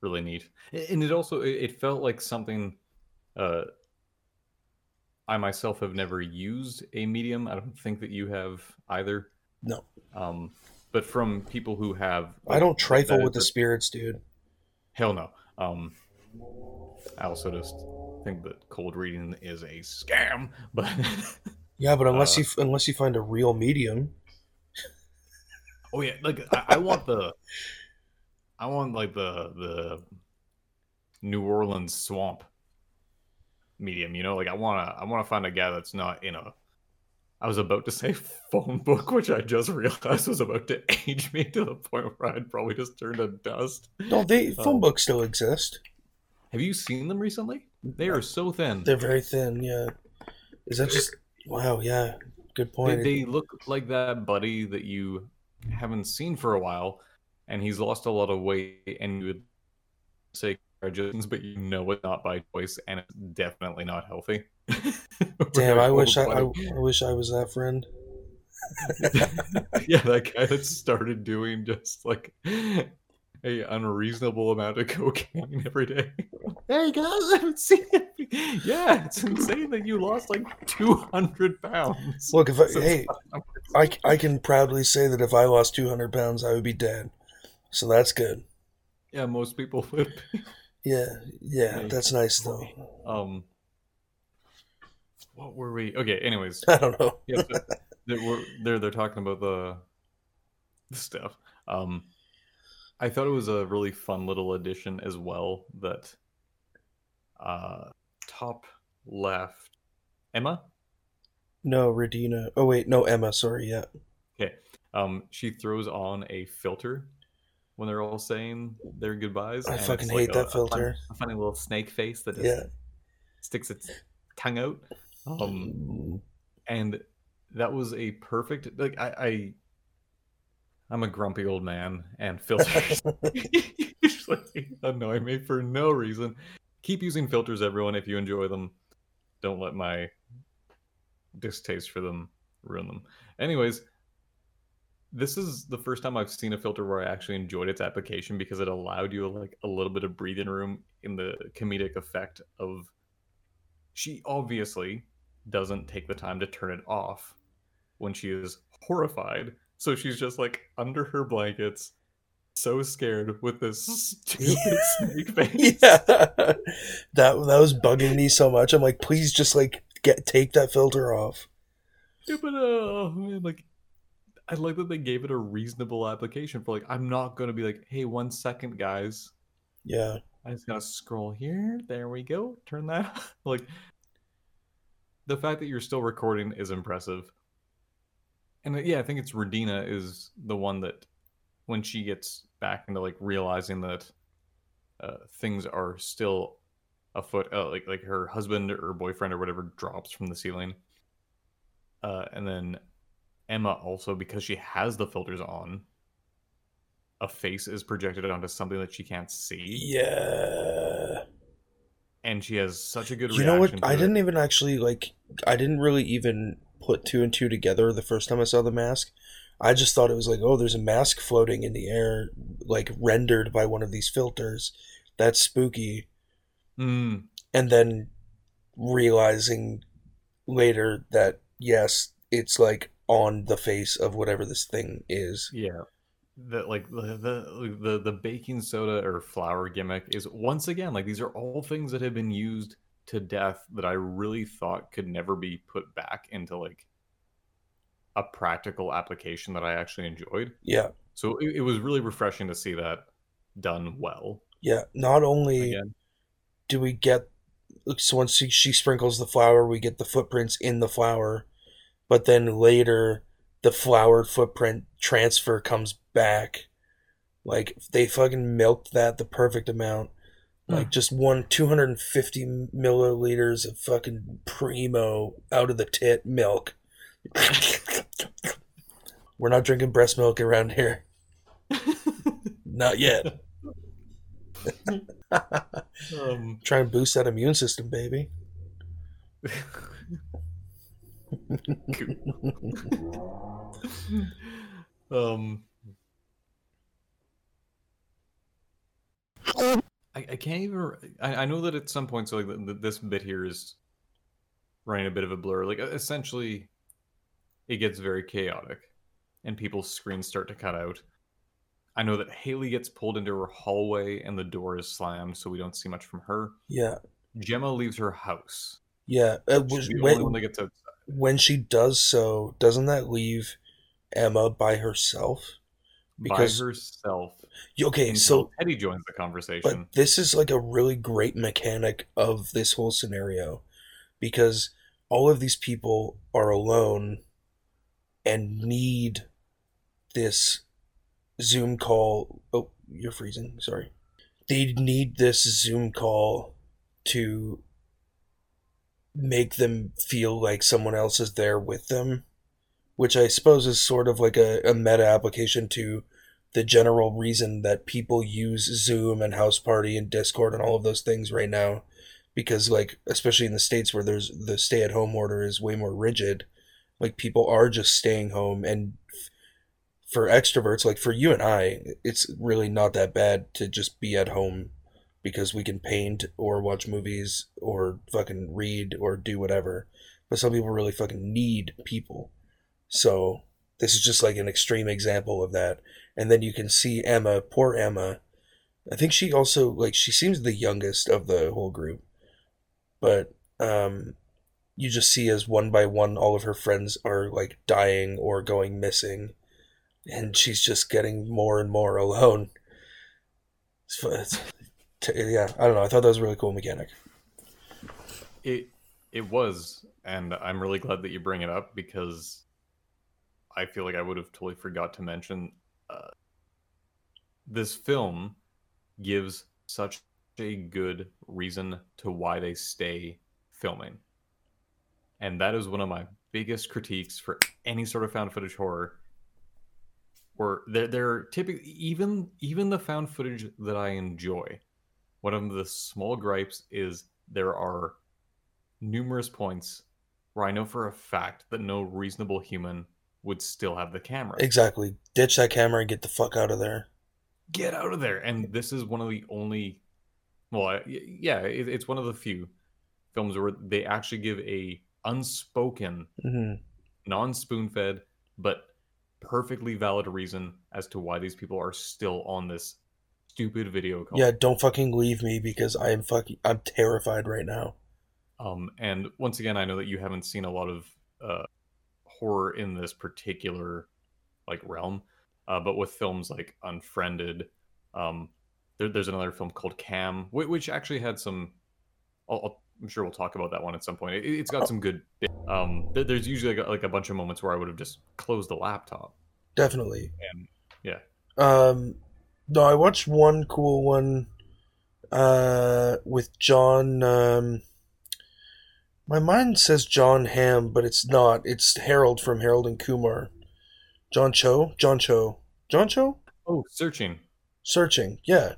really neat, and it also it, it felt like something. Uh, I myself have never used a medium. I don't think that you have either.
No,
Um, but from people who have,
I don't trifle with the spirits, dude.
Hell no. Um, I also just think that cold reading is a scam. But
Yeah, but unless
Uh,
you unless you find a real medium,
oh yeah, like I, I want the, I want like the the New Orleans swamp medium. You know, like I wanna I wanna find a guy that's not in a. I was about to say phone book, which I just realized was about to age me to the point where I'd probably just turn to dust.
no, they phone
Um,
books still exist.
Have you seen them recently? They are so thin.
They're very thin. Yeah, is that just wow? Yeah, good
They,
point.
they look like that buddy that you haven't seen for a while, and he's lost a lot of weight, and you would say congratulations, but you know it's not by choice, and it's definitely not healthy.
Damn, I wish I, I I wish I was that friend.
yeah, that guy that started doing just like a unreasonable amount of cocaine every day. Hey guys, I haven't seen it. Yeah, it's insane that you lost like two hundred pounds.
Look, if I, hey, I, I can proudly say that if I lost two hundred pounds, I would be dead. So that's good.
Yeah, most people would.
Yeah, yeah,
Hey.
that's nice though.
Um, what were we? Okay, anyways,
I don't know.
yeah, they're, we're, they're they're talking about the, the stuff. Um, I thought it was a really fun little addition as well. That, uh, top left, Emma.
No, Radina. Oh wait, no, Emma. Sorry, yeah.
Okay, um, she throws on a filter when they're all saying their goodbyes.
I fucking
it's like
hate
a-
that
a fun-
filter.
a funny little snake face that just
Yeah.
sticks its tongue out. Um, and that was a perfect like I, I I'm a grumpy old man and filters usually annoy me for no reason. Keep using filters, everyone, if you enjoy them. Don't let my distaste for them ruin them. Anyways, this is the first time I've seen a filter where I actually enjoyed its application because it allowed you like a little bit of breathing room in the comedic effect of she obviously doesn't take the time to turn it off when she is horrified. So she's just like under her blankets, so scared with this stupid snake face.
yeah, that that was bugging me so much. I'm like, please just like get take that filter off.
Yeah, but uh, oh, man, like I like that they gave it a reasonable application for like I'm not gonna be like, hey, one second, guys.
Yeah,
I just gotta scroll here. There we go. Turn that. like the fact that you're still recording is impressive. And uh, yeah, I think it's Radina is the one that when she gets back into like realizing that uh, things are still afoot, uh, like like her husband or boyfriend or whatever drops from the ceiling, uh, and then Emma also because she has the filters on, a face is projected onto something that she can't see
yeah.
and she has such a good
You know what? I
it.
didn't even actually like. I didn't really even put two and two together the first time I saw the mask. I just thought it was like, oh, there's a mask floating in the air, like rendered by one of these filters. That's spooky.
Mm,
And then realizing later that yes, it's like on the face of whatever this thing is.
yeah the like the, the the the baking soda or flour gimmick is once again like these are all things that have been used to death that I really thought could never be put back into like a practical application that I actually enjoyed.
Yeah,
So it, it was really refreshing to see that done well.
yeah. Not only
Again,
do we get so once she, she sprinkles the flour, we get the footprints in the flour, but then later the flour footprint transfer comes back. Like they fucking milked that the perfect amount. Like
Hmm.
just one 250 milliliters of fucking primo out of the tit milk. We're not drinking breast milk around here. Not yet.
um,
Try and boost that immune system, baby.
um, I, I can't even. I, I know that at some point, so like th- th- this bit here is running a bit of a blur. Like essentially, it gets very chaotic, and people's screens start to cut out. I know that Haley gets pulled into her hallway, and the door is slammed, so we don't see much from her.
Yeah,
Jemma leaves her house.
yeah.
She's
was-
the
when,
only one that gets outside.
when she does so, doesn't that leave Emma by herself? Because-
by herself.
Okay, so
Teddy joins the conversation.
but this is like a really great mechanic of this whole scenario because all of these people are alone and need this Zoom call. Oh, you're freezing. Sorry. They need this Zoom call to make them feel like someone else is there with them, which I suppose is sort of like a, a meta application to the general reason that people use Zoom and House Party and Discord and all of those things right now. Because, like, especially in the States where there's the stay at home order is way more rigid, like, people are just staying home. And for extroverts, like for you and I, it's really not that bad to just be at home because we can paint or watch movies or fucking read or do whatever. But some people really fucking need people. So this is just like an extreme example of that. And then you can see Emma, poor Emma. I think she also like she seems the youngest of the whole group. But um you just see as one by one all of her friends are like dying or going missing and she's just getting more and more alone. It's, it's, yeah, I don't know. I thought that was a really cool mechanic.
It it was, and I'm really glad that you bring it up because I feel like I would have totally forgot to mention uh, this film gives such a good reason to why they stay filming, and that is one of my biggest critiques for any sort of found footage horror. Where they're, they're typically even even the found footage that I enjoy. One of the small gripes is there are numerous points where I know for a fact that no reasonable human would still have the camera.
Exactly. Ditch that camera and get the fuck out of there.
Get out of there! And this is one of the only, well, yeah, it's one of the few films where they actually give a unspoken,
hmm
non-spoon-fed, but perfectly valid reason as to why these people are still on this stupid video call.
Yeah, don't fucking leave me because I am fucking. I'm terrified right now.
Um, and once again, I know that you haven't seen a lot of uh, horror in this particular like realm, uh, but with films like Unfriended, um, there, there's another film called Cam, which, actually had some. I'll, I'm sure we'll talk about that one at some point. It, it's got some good. Um, there's usually like a, like a bunch of moments where I would have just closed the laptop.
Definitely.
And yeah.
Um, no, I watched one cool one. Uh, with John. Um, my mind says Jon Hamm, but it's not. It's Harold from Harold and Kumar. John Cho. John Cho. John Cho.
Oh, searching.
Searching. Yeah,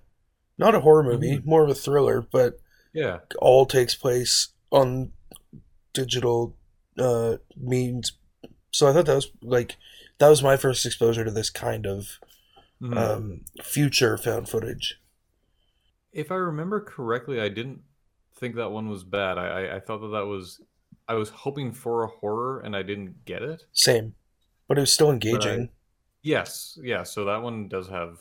not a horror movie, more of a thriller, but
Yeah.
all takes place on digital uh means. So I thought that was like that was my first exposure to this kind of
Mhm.
um, future found footage.
if I remember correctly, I didn't think that one was bad. I, I, I thought that that was. I was hoping for a horror and I didn't get it.
Same, but it was still engaging.
Yes, yeah. So that one does have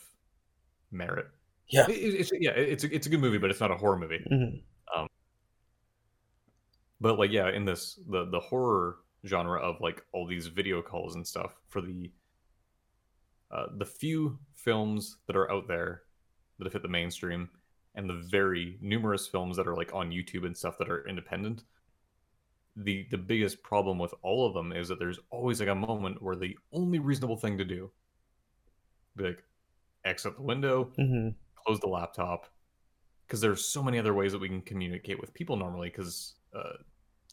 merit.
Yeah.
It- it- it's yeah. It's a, it's a good movie, but it's not a horror movie.
Mhm.
But like yeah, in this the the horror genre of like all these video calls and stuff for the uh, the few films that are out there that have hit the mainstream and the very numerous films that are like on YouTube and stuff that are independent. The the biggest problem with all of them is that there's always like a moment where the only reasonable thing to do be like exit the window,
hmm
close the laptop, because there's so many other ways that we can communicate with people normally. Because uh,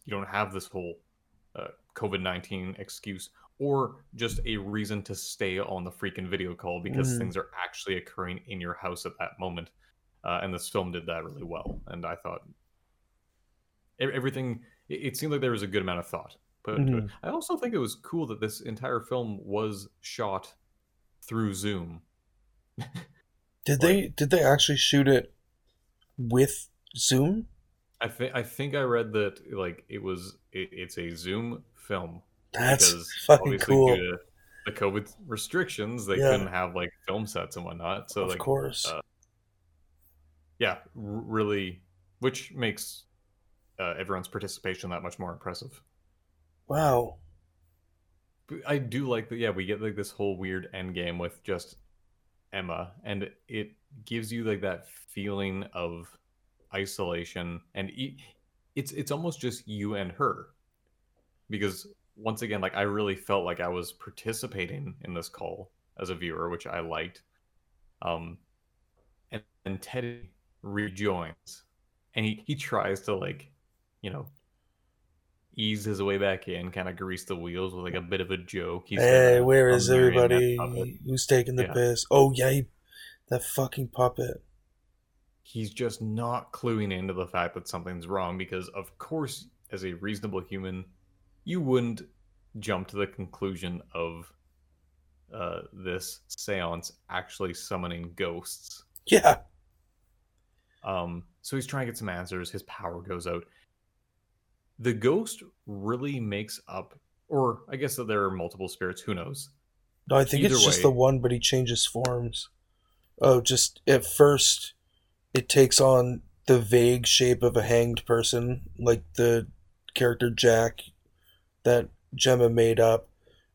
you don't have this whole uh, COVID nineteen excuse or just a reason to stay on the freaking video call because
Mhm.
things are actually occurring in your house at that moment. Uh, and this film did that really well. And I thought everything. It, it seemed like there was a good amount of thought put into it.
Mhm.
I also think it was cool that this entire film was shot through Zoom.
Did they did they actually shoot it with Zoom?
I think I think I read that like it was it, it's a Zoom film
That's
because
fucking
obviously
cool.
due to the COVID restrictions, they
Yeah.
couldn't have like film sets and whatnot. So
of
like
course.
uh, yeah, really, which makes uh, everyone's participation that much more impressive.
wow.
I do like that. Yeah, we get like this whole weird end game with just Emma, and it gives you like that feeling of isolation, and e- it's it's almost just you and her, because once again, like I really felt like I was participating in this call as a viewer, which I liked. Um, and, and Teddy rejoins, and he he tries to like, you know, ease his way back in, kind of grease the wheels with like a bit of a joke. He's
Hey, where
a
everybody? Who's taking the
Yeah.
piss? Oh yeah, he, that fucking puppet.
He's just not cluing into the fact that something's wrong because, of course, as a reasonable human, you wouldn't jump to the conclusion of uh, this seance actually summoning ghosts.
Yeah.
Um, so he's trying to get some answers. His power goes out. The ghost really makes up, or I guess that there are multiple spirits. Who knows?
No, I think it's
Either
just the one, but he changes forms. Oh, just at first, it takes on the vague shape of a hanged person, like the character Jack that Jemma made up.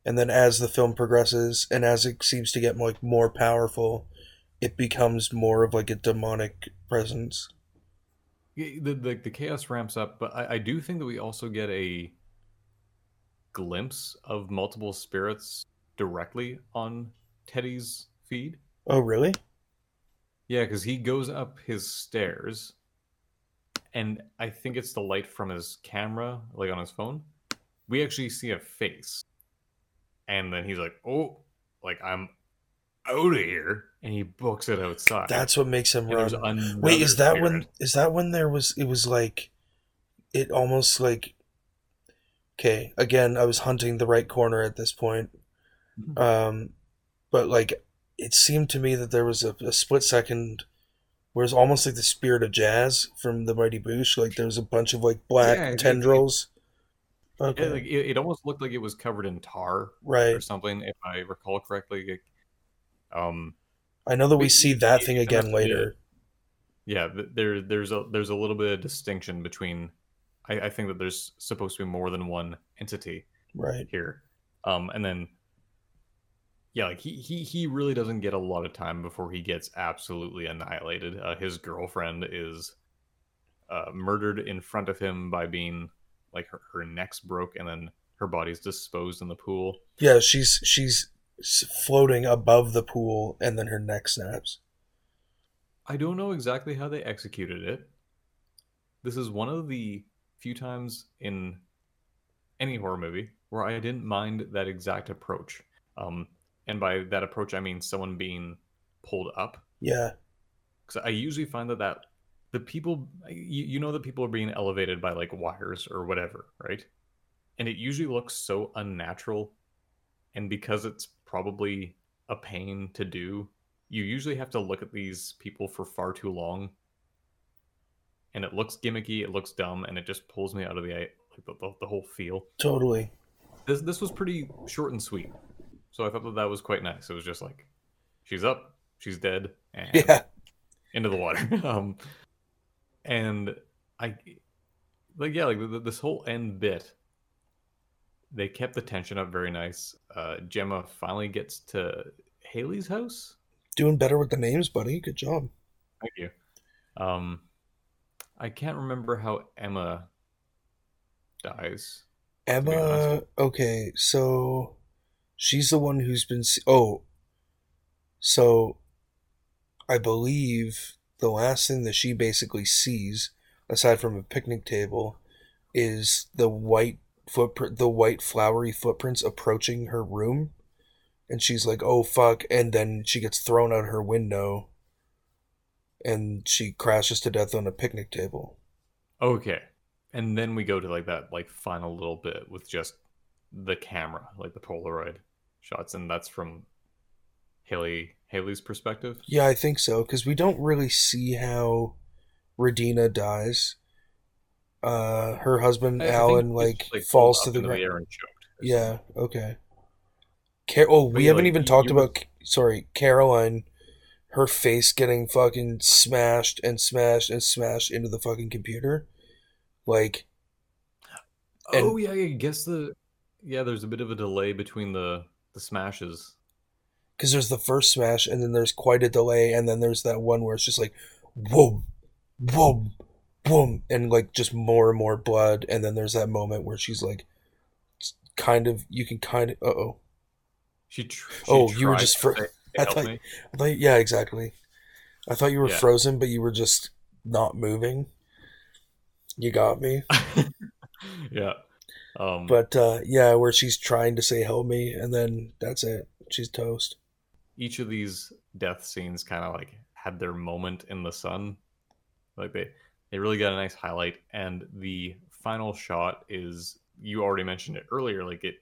And then as the film progresses, and as it seems to get like more powerful, it becomes more of like a demonic presence.
The, the the chaos ramps up, but I, I do think that we also get a glimpse of multiple spirits directly on Teddy's feed.
Oh, really?
Yeah, because he goes up his stairs, and I think it's the light from his camera, like on his phone. We actually see a face, and then he's like, "Oh, like I'm out of here," and he books it outside.
That's what makes him
And
run. Wait, is that when?
spirit.
Is that when there was? It was like, it almost like. Okay, again, I was hunting the right corner at this point.
Mhm.
Um, but like, it seemed to me that there was a, a split second where it's almost like the spirit of jazz from the Mighty Boosh. Like there was a bunch of like black
Yeah, it- it-
tendrils. Okay,
like, it, it almost looked like it was covered in tar
right.
or something, if I recall correctly. Um,
I know that we see that thing again later.
yeah, there there's a there's a little bit of distinction between. I, I think that there's supposed to be more than one entity
Right.
here, um, and then yeah, like he he he really doesn't get a lot of time before he gets absolutely annihilated. Uh, his girlfriend is uh, murdered in front of him by being like her, her neck's broke and then her body's disposed in the pool.
Yeah, she's she's floating above the pool, and then her neck snaps.
I don't know exactly how they executed it. This is one of the few times in any horror movie where I didn't mind that exact approach. Um, and by that approach, I mean someone being pulled up.
Yeah,
Because I usually find that that the people, you, you know, that people are being elevated by like wires or whatever, right? And it usually looks so unnatural. And because it's probably a pain to do, you usually have to look at these people for far too long. And it looks gimmicky, it looks dumb, and it just pulls me out of the like the, the, whole feel.
totally.
This this was pretty short and sweet, so I thought that that was quite nice. It was just like, she's up, she's dead, and
Yeah,
into the water. um, and I like yeah, like th- th- this whole end bit they kept the tension up very nice. Uh, Jemma finally gets to Haley's house.
Doing better with the names, buddy. Good job.
Thank you. Um, I can't remember how Emma dies.
Emma. Okay, so she's the one who's been. Oh, so I believe the last thing that she basically sees, aside from a picnic table, is the white footprint, the white flowery footprints approaching her room, and she's like, "Oh fuck!" And then she gets thrown out her window, and she crashes to death on a picnic table.
Okay, and then we go to like that like final little bit with just the camera, like the Polaroid shots, and that's from Haley Haley's perspective.
Yeah, I think so because we don't really see how Radina dies. Uh, her husband
I-
Alan like,
like,
falls to the ground. Yeah. Okay. Car- oh, we haven't
like,
even talked
were-
about. Sorry, Caroline. Her face getting fucking smashed and smashed and smashed into the fucking computer, like and-
oh yeah, I guess the yeah. There's a bit of a delay between the the smashes.
Because there's the first smash and then there's quite a delay and then there's that one where it's just like, whoa, whoa, whoa, and like just more and more blood and then there's that moment where she's like, kind of you can kind of uh oh
She. Tr- she
Oh, you were just
say,
I thought-
me."
I thought, yeah, exactly. I thought you were
Yeah.
frozen, but you were just not moving. You got me.
yeah. Um,
But uh, yeah, where she's trying to say help me, and then that's it. She's toast.
Each of these death scenes kind of like had their moment in the sun. Like they they really got a nice highlight and the final shot is you already mentioned it earlier like it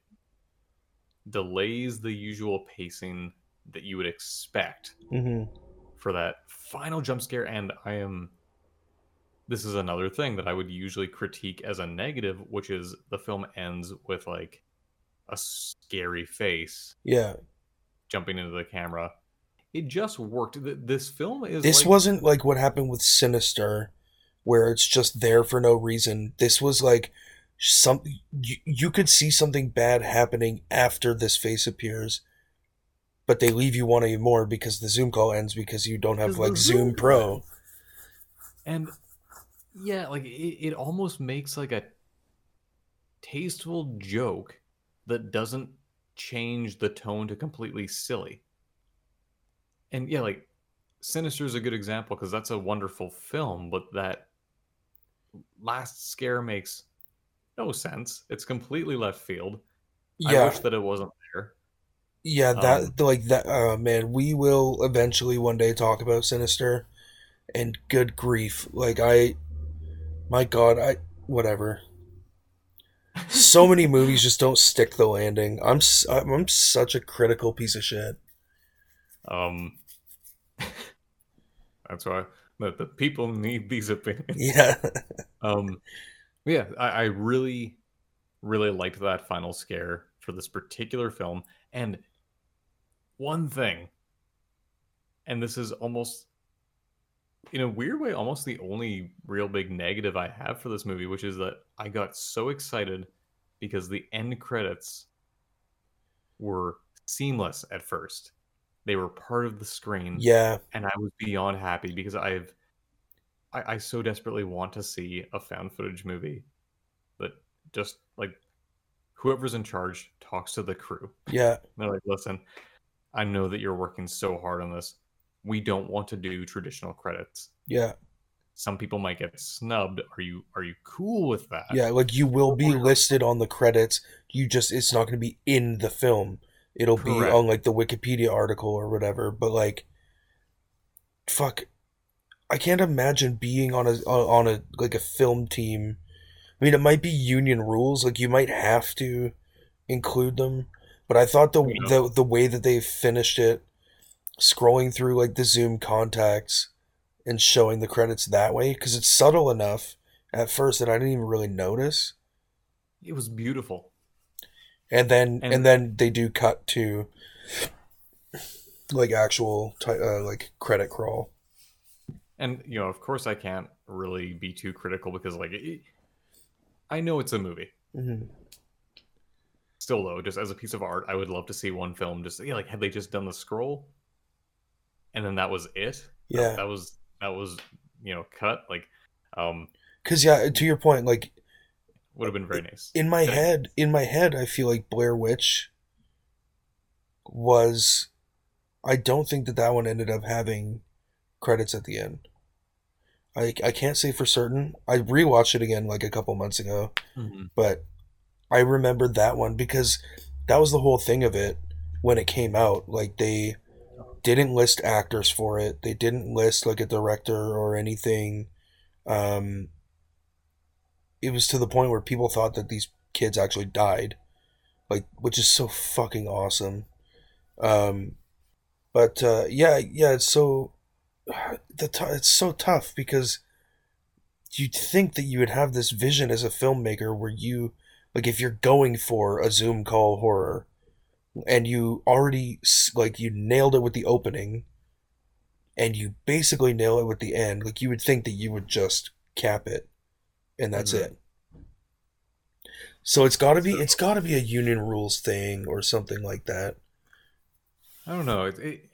delays the usual pacing that you would expect
hmm
for that final jump scare and I am this is another thing that I would usually critique as a negative which is the film ends with like a scary face
Yeah.
Jumping into the camera. It just worked. This film is
This
like,
wasn't like what happened with Sinister, where it's just there for no reason. This was like some you, you could see something bad happening after this face appears, but they leave you wanting more because the Zoom call ends because you don't have like Zoom
Zoom
Pro.
and yeah, like it, it almost makes like a tasteful joke that doesn't change the tone to completely silly. And yeah, like Sinister is a good example because that's a wonderful film, but that last scare makes no sense. It's completely left field. I wish that it wasn't there.
yeah, that
um,
like that. Uh, man, we will eventually one day talk about Sinister, and good grief, like I, my God, I whatever. So many movies just don't stick the landing. I'm I'm such a critical piece of shit.
Um, that's why the, the people need these opinions.
Yeah.
Um, yeah, I, I really, really liked that final scare for this particular film. And one thing, and this is almost, in a weird way, almost the only real big negative I have for this movie, which is that I got so excited because the end credits were seamless at first. They were part of the screen
yeah.
and I was beyond happy because I've I, I so desperately want to see a found footage movie that just like whoever's in charge talks to the crew.
Yeah.
They're like, listen, I know that you're working so hard on this. We don't want to do traditional credits.
Yeah.
Some people might get snubbed. Are you are you cool with that?
Yeah. Like you will be listed on the credits. You just it's not going to be in the film. It'll be on like the Wikipedia article or whatever. But like, fuck, I can't imagine being on a on a like a film team. I mean, it might be union rules. Like you might have to include them. But I thought the
Yeah.
the the way that they finished it, scrolling through like the Zoom contacts and showing the credits that way, because it's subtle enough at first that I didn't even really notice.
It was beautiful.
and then and,
And-
then they do cut to like actual ti uh, like credit crawl.
And you know, of course, I can't really be too critical because, like, it, I know it's a movie.
hmm
still though, just as a piece of art, I would love to see one film. Just yeah, like had they just done the scroll, and then that was it.
Yeah,
that, that was that was you know cut like, um,
because yeah, to your point, like
would have been very nice.
In my head, in my head, I feel like Blair Witch was. I don't think that that one ended up having credits at the end. I, I can't say for certain. I rewatched it again like a couple months ago,
mm-hmm.
but I remembered that one because that was the whole thing of it when it came out. Like they didn't list actors for it. They didn't list like a director or anything. Um, it was to the point where people thought that these kids actually died, like which is so fucking awesome. Um, but uh, yeah, yeah, it's so the t- it's so tough because you'd think that you would have this vision as a filmmaker where you like if you're going for a zoom call horror and you already like you nailed it with the opening and you basically nail it with the end like you would think that you would just cap it and that's mm-hmm. it so it's got to be it's got to be a union rules thing or something like that
i don't know it, it,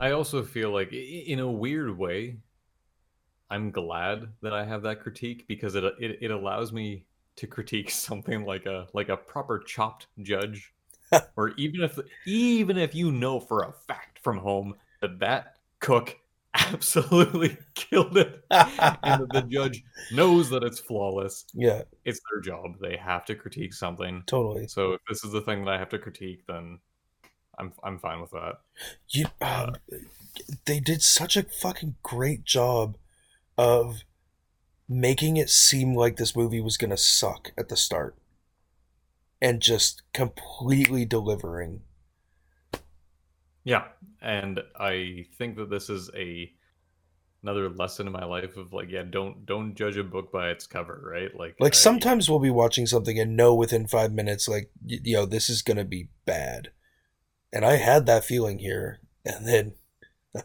i also feel like in a weird way i'm glad that i have that critique because it it, it allows me to critique something like a like a proper chopped judge or even if even if you know for a fact from home that that cook absolutely killed it and the judge knows that it's flawless
yeah.
it's their job. They have to critique something.
Totally.
So if this is the thing that i have to critique then i'm i'm fine with that.
You um, uh, they did such a fucking great job of making it seem like this movie was going to suck at the start and just completely delivering.
Yeah, and I think that this is a another lesson in my life of like yeah, don't don't judge a book by its cover, right? Like
Like
I,
sometimes we'll be watching something and know within 5 minutes like you know this is going to be bad. And I had that feeling here and then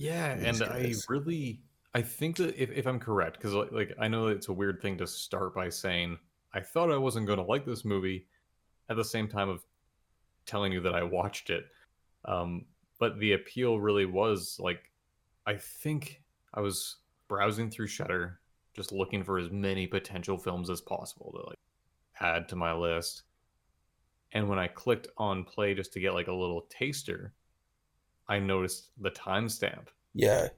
Yeah, and guys. I really I think that if, if I'm correct, because like, like I know it's a weird thing to start by saying I thought I wasn't going to like this movie, at the same time of telling you that I watched it. Um, but the appeal really was like, I think I was browsing through Shudder, just looking for as many potential films as possible to like add to my list. And when I clicked on play just to get like a little taster, I noticed the timestamp.
Yeah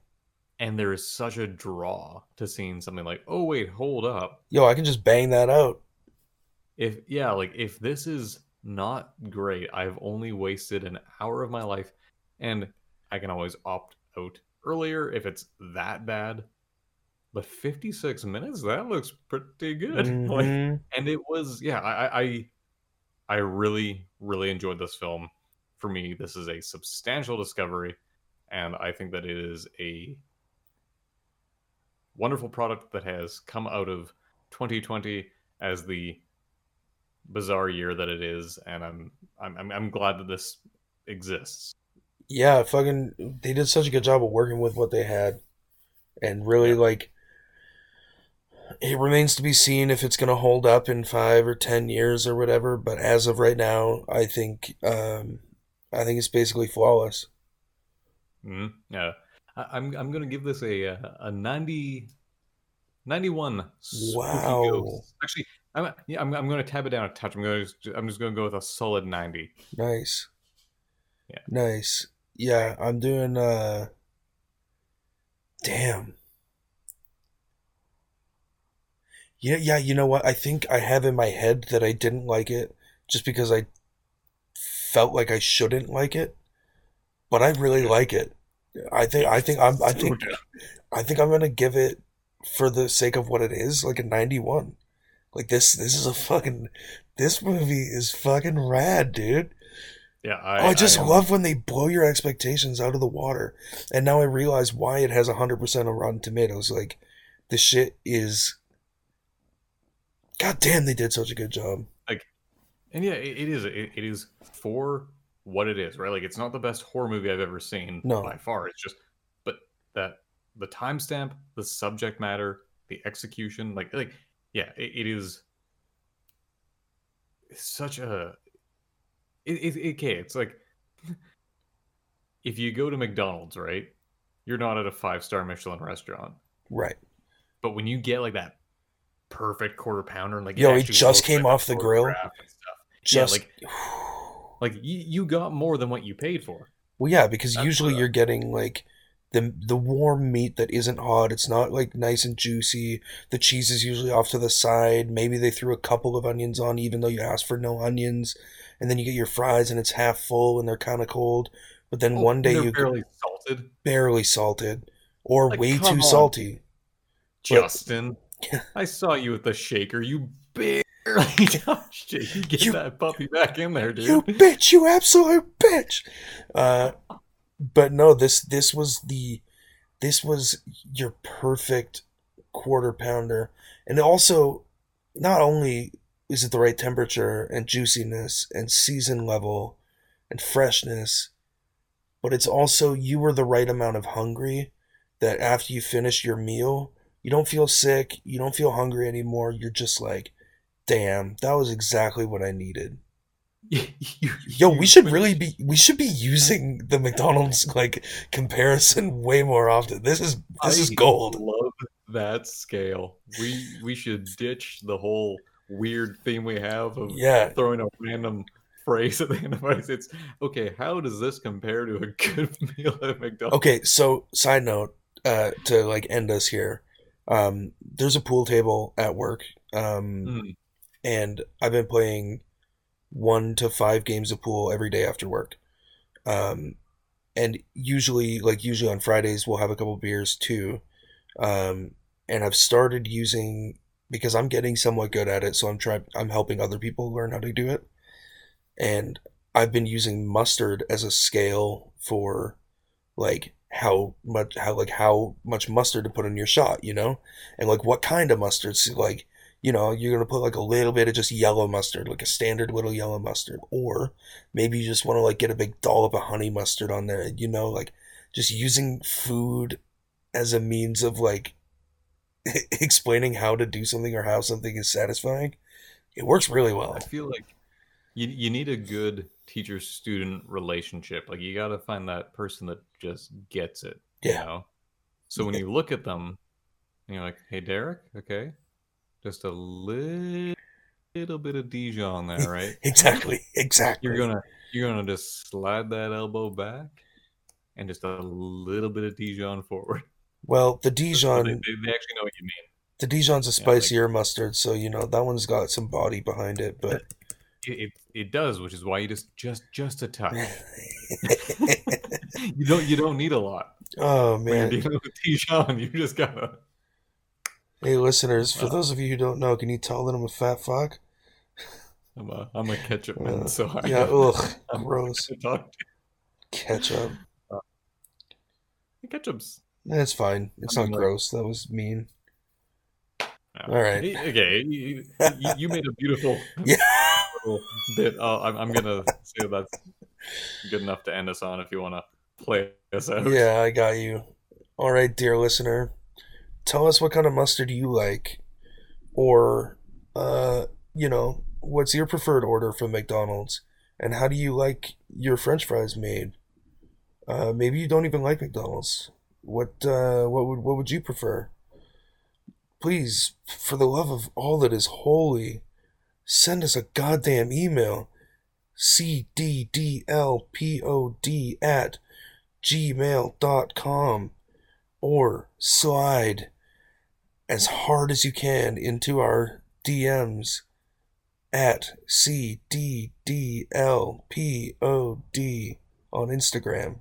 and there is such a draw to seeing something like, oh wait, hold up.
Yo, I can just bang that out.
If yeah, like if this is not great, I've only wasted an hour of my life, and I can always opt out earlier if it's that bad. But 56 minutes, that looks pretty good. Mm-hmm. Like, and it was, yeah, I, I, I really, really enjoyed this film. For me, this is a substantial discovery, and I think that it is a wonderful product that has come out of 2020 as the bizarre year that it is, and I'm I'm I'm glad that this exists.
Yeah, fucking, they did such a good job of working with what they had, and really like. It remains to be seen if it's going to hold up in five or ten years or whatever. But as of right now, I think um, I think it's basically flawless.
Mm-hmm. Yeah, I'm I'm gonna give this a a 90, 91.
Wow.
Actually, I'm yeah, I'm I'm gonna tab it down a touch. I'm gonna I'm just gonna go with a solid ninety.
Nice.
Yeah.
Nice. Yeah, I'm doing. uh Damn. Yeah, yeah. You know what? I think I have in my head that I didn't like it just because I felt like I shouldn't like it, but I really like it. I think I think I'm I think I think I'm gonna give it for the sake of what it is, like a 91. Like this this is a fucking this movie is fucking rad, dude.
Yeah, I,
oh, I just I love when they blow your expectations out of the water. And now I realize why it has 100% of Rotten Tomatoes. Like, the shit is. God damn, they did such a good job.
Like, and yeah, it, it is. It, it is for what it is, right? Like it's not the best horror movie I've ever seen
no.
by far. It's just, but that the timestamp, the subject matter, the execution, like like yeah, it, it is. such a it, it, okay it's like if you go to mcdonald's right you're not at a five star michelin restaurant
Right.
but when you get like that perfect quarter pounder and like
Yo, it just came
like
off the grill.
photograph and stuff,
Just
like- like you, you got more than what you paid for
well, yeah, because
That's
usually you're getting like the the warm meat that isn't hot. It's not like nice and juicy. The cheese is usually off to the side. Maybe they threw a couple of onions on, even though you asked for no onions. And then you get your fries, and it's half full, and they're kind of cold. But then one day
Oh,
you
barely salted
barely salted or
Like,
way too
on.
salty.
justin i saw you with the shaker you barely touched it you get
You-
that puppy back in there dude
You bitch, you absolute bitch. Uh, but no, this this was the this was your perfect quarter pounder, and also not only is it the right temperature and juiciness and season level and freshness, but it's also you were the right amount of hungry that after you finish your meal, you don't feel sick, you don't feel hungry anymore. You're just like, damn, that was exactly what I needed. Yo, we should really be we should be using the McDonald's like comparison way more often. This is this is gold.
Love that scale. We we should ditch the whole weird theme we have of
Yeah.
throwing a random phrase at the end of it. It's okay. How does this compare to a good meal at McDonald's?
Okay, so side note, uh to like end us here. Um there's a pool table at work. Um
Mm,
and I've been playing one to five games of pool every day after work. Um, and usually, like usually on Fridays, we'll have a couple beers too. Um, and I've started using because I'm getting somewhat good at it, so I'm trying. I'm helping other people learn how to do it. And I've been using mustard as a scale for like how much how like how much mustard to put in your shot, you know, and like what kind of mustard. So, like you know, you're gonna put like a little bit of just yellow mustard, like a standard little yellow mustard, or maybe you just want to like get a big dollop of honey mustard on there. You know, like just using food as a means of like explaining how to do something or how something is satisfying. It works really well.
I feel like you you need a good teacher student relationship. Like you got to find that person that just gets it.
Yeah.
You know? So when you look at them, and you're like, "Hey, Derek, okay, just a little, little bit of Dijon there, right?
Exactly, exactly.
You're gonna you're gonna just slide that elbow back, and just a little bit of Dijon forward.
well, the Dijon,
they, they, actually know what you mean.
the Dijon's a
Yeah, like-
spicier mustard, so you know that one's got some body behind it. But
It, it it does, which is why you just just just a touch. you don't you don't need a lot.
oh man,
with Dijon, you just gotta.
Hey listeners, for
Uh,
those of you who don't know, can you tell that I'm a fat fuck?
I'm a I'm a ketchup man,
Uh,
so I
Yeah, ugh,
I'm
gross.
to to.
Ketchup.
Ketchup's
That's fine. It's
I
not
mean, like-
gross. That was mean.
no.
All right.
Okay, you, you, you made a beautiful
Yeah.
bit. Uh, I'm I'm gonna say that's good enough to end us on. If you want to play us out.
Yeah, I got you. All right, dear listener, tell us what kind of mustard you like, or, uh, you know, what's your preferred order from McDonald's, and how do you like your French fries made? Uh, maybe you don't even like McDonald's. What, uh, what would what would you prefer? Please, for the love of all that is holy, send us a goddamn email. cddlpod at gmail.com or slide as hard as you can into our DMs at cddlpod on Instagram.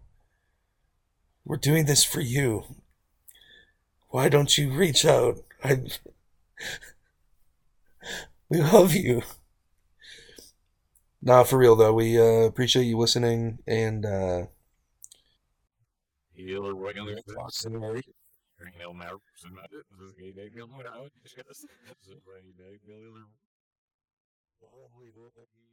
We're doing this for you. Why don't you reach out? I we love you. Nah, for real though, we uh, appreciate you listening and uh
Healer, regular,
Fox and Mary,
this is Mary.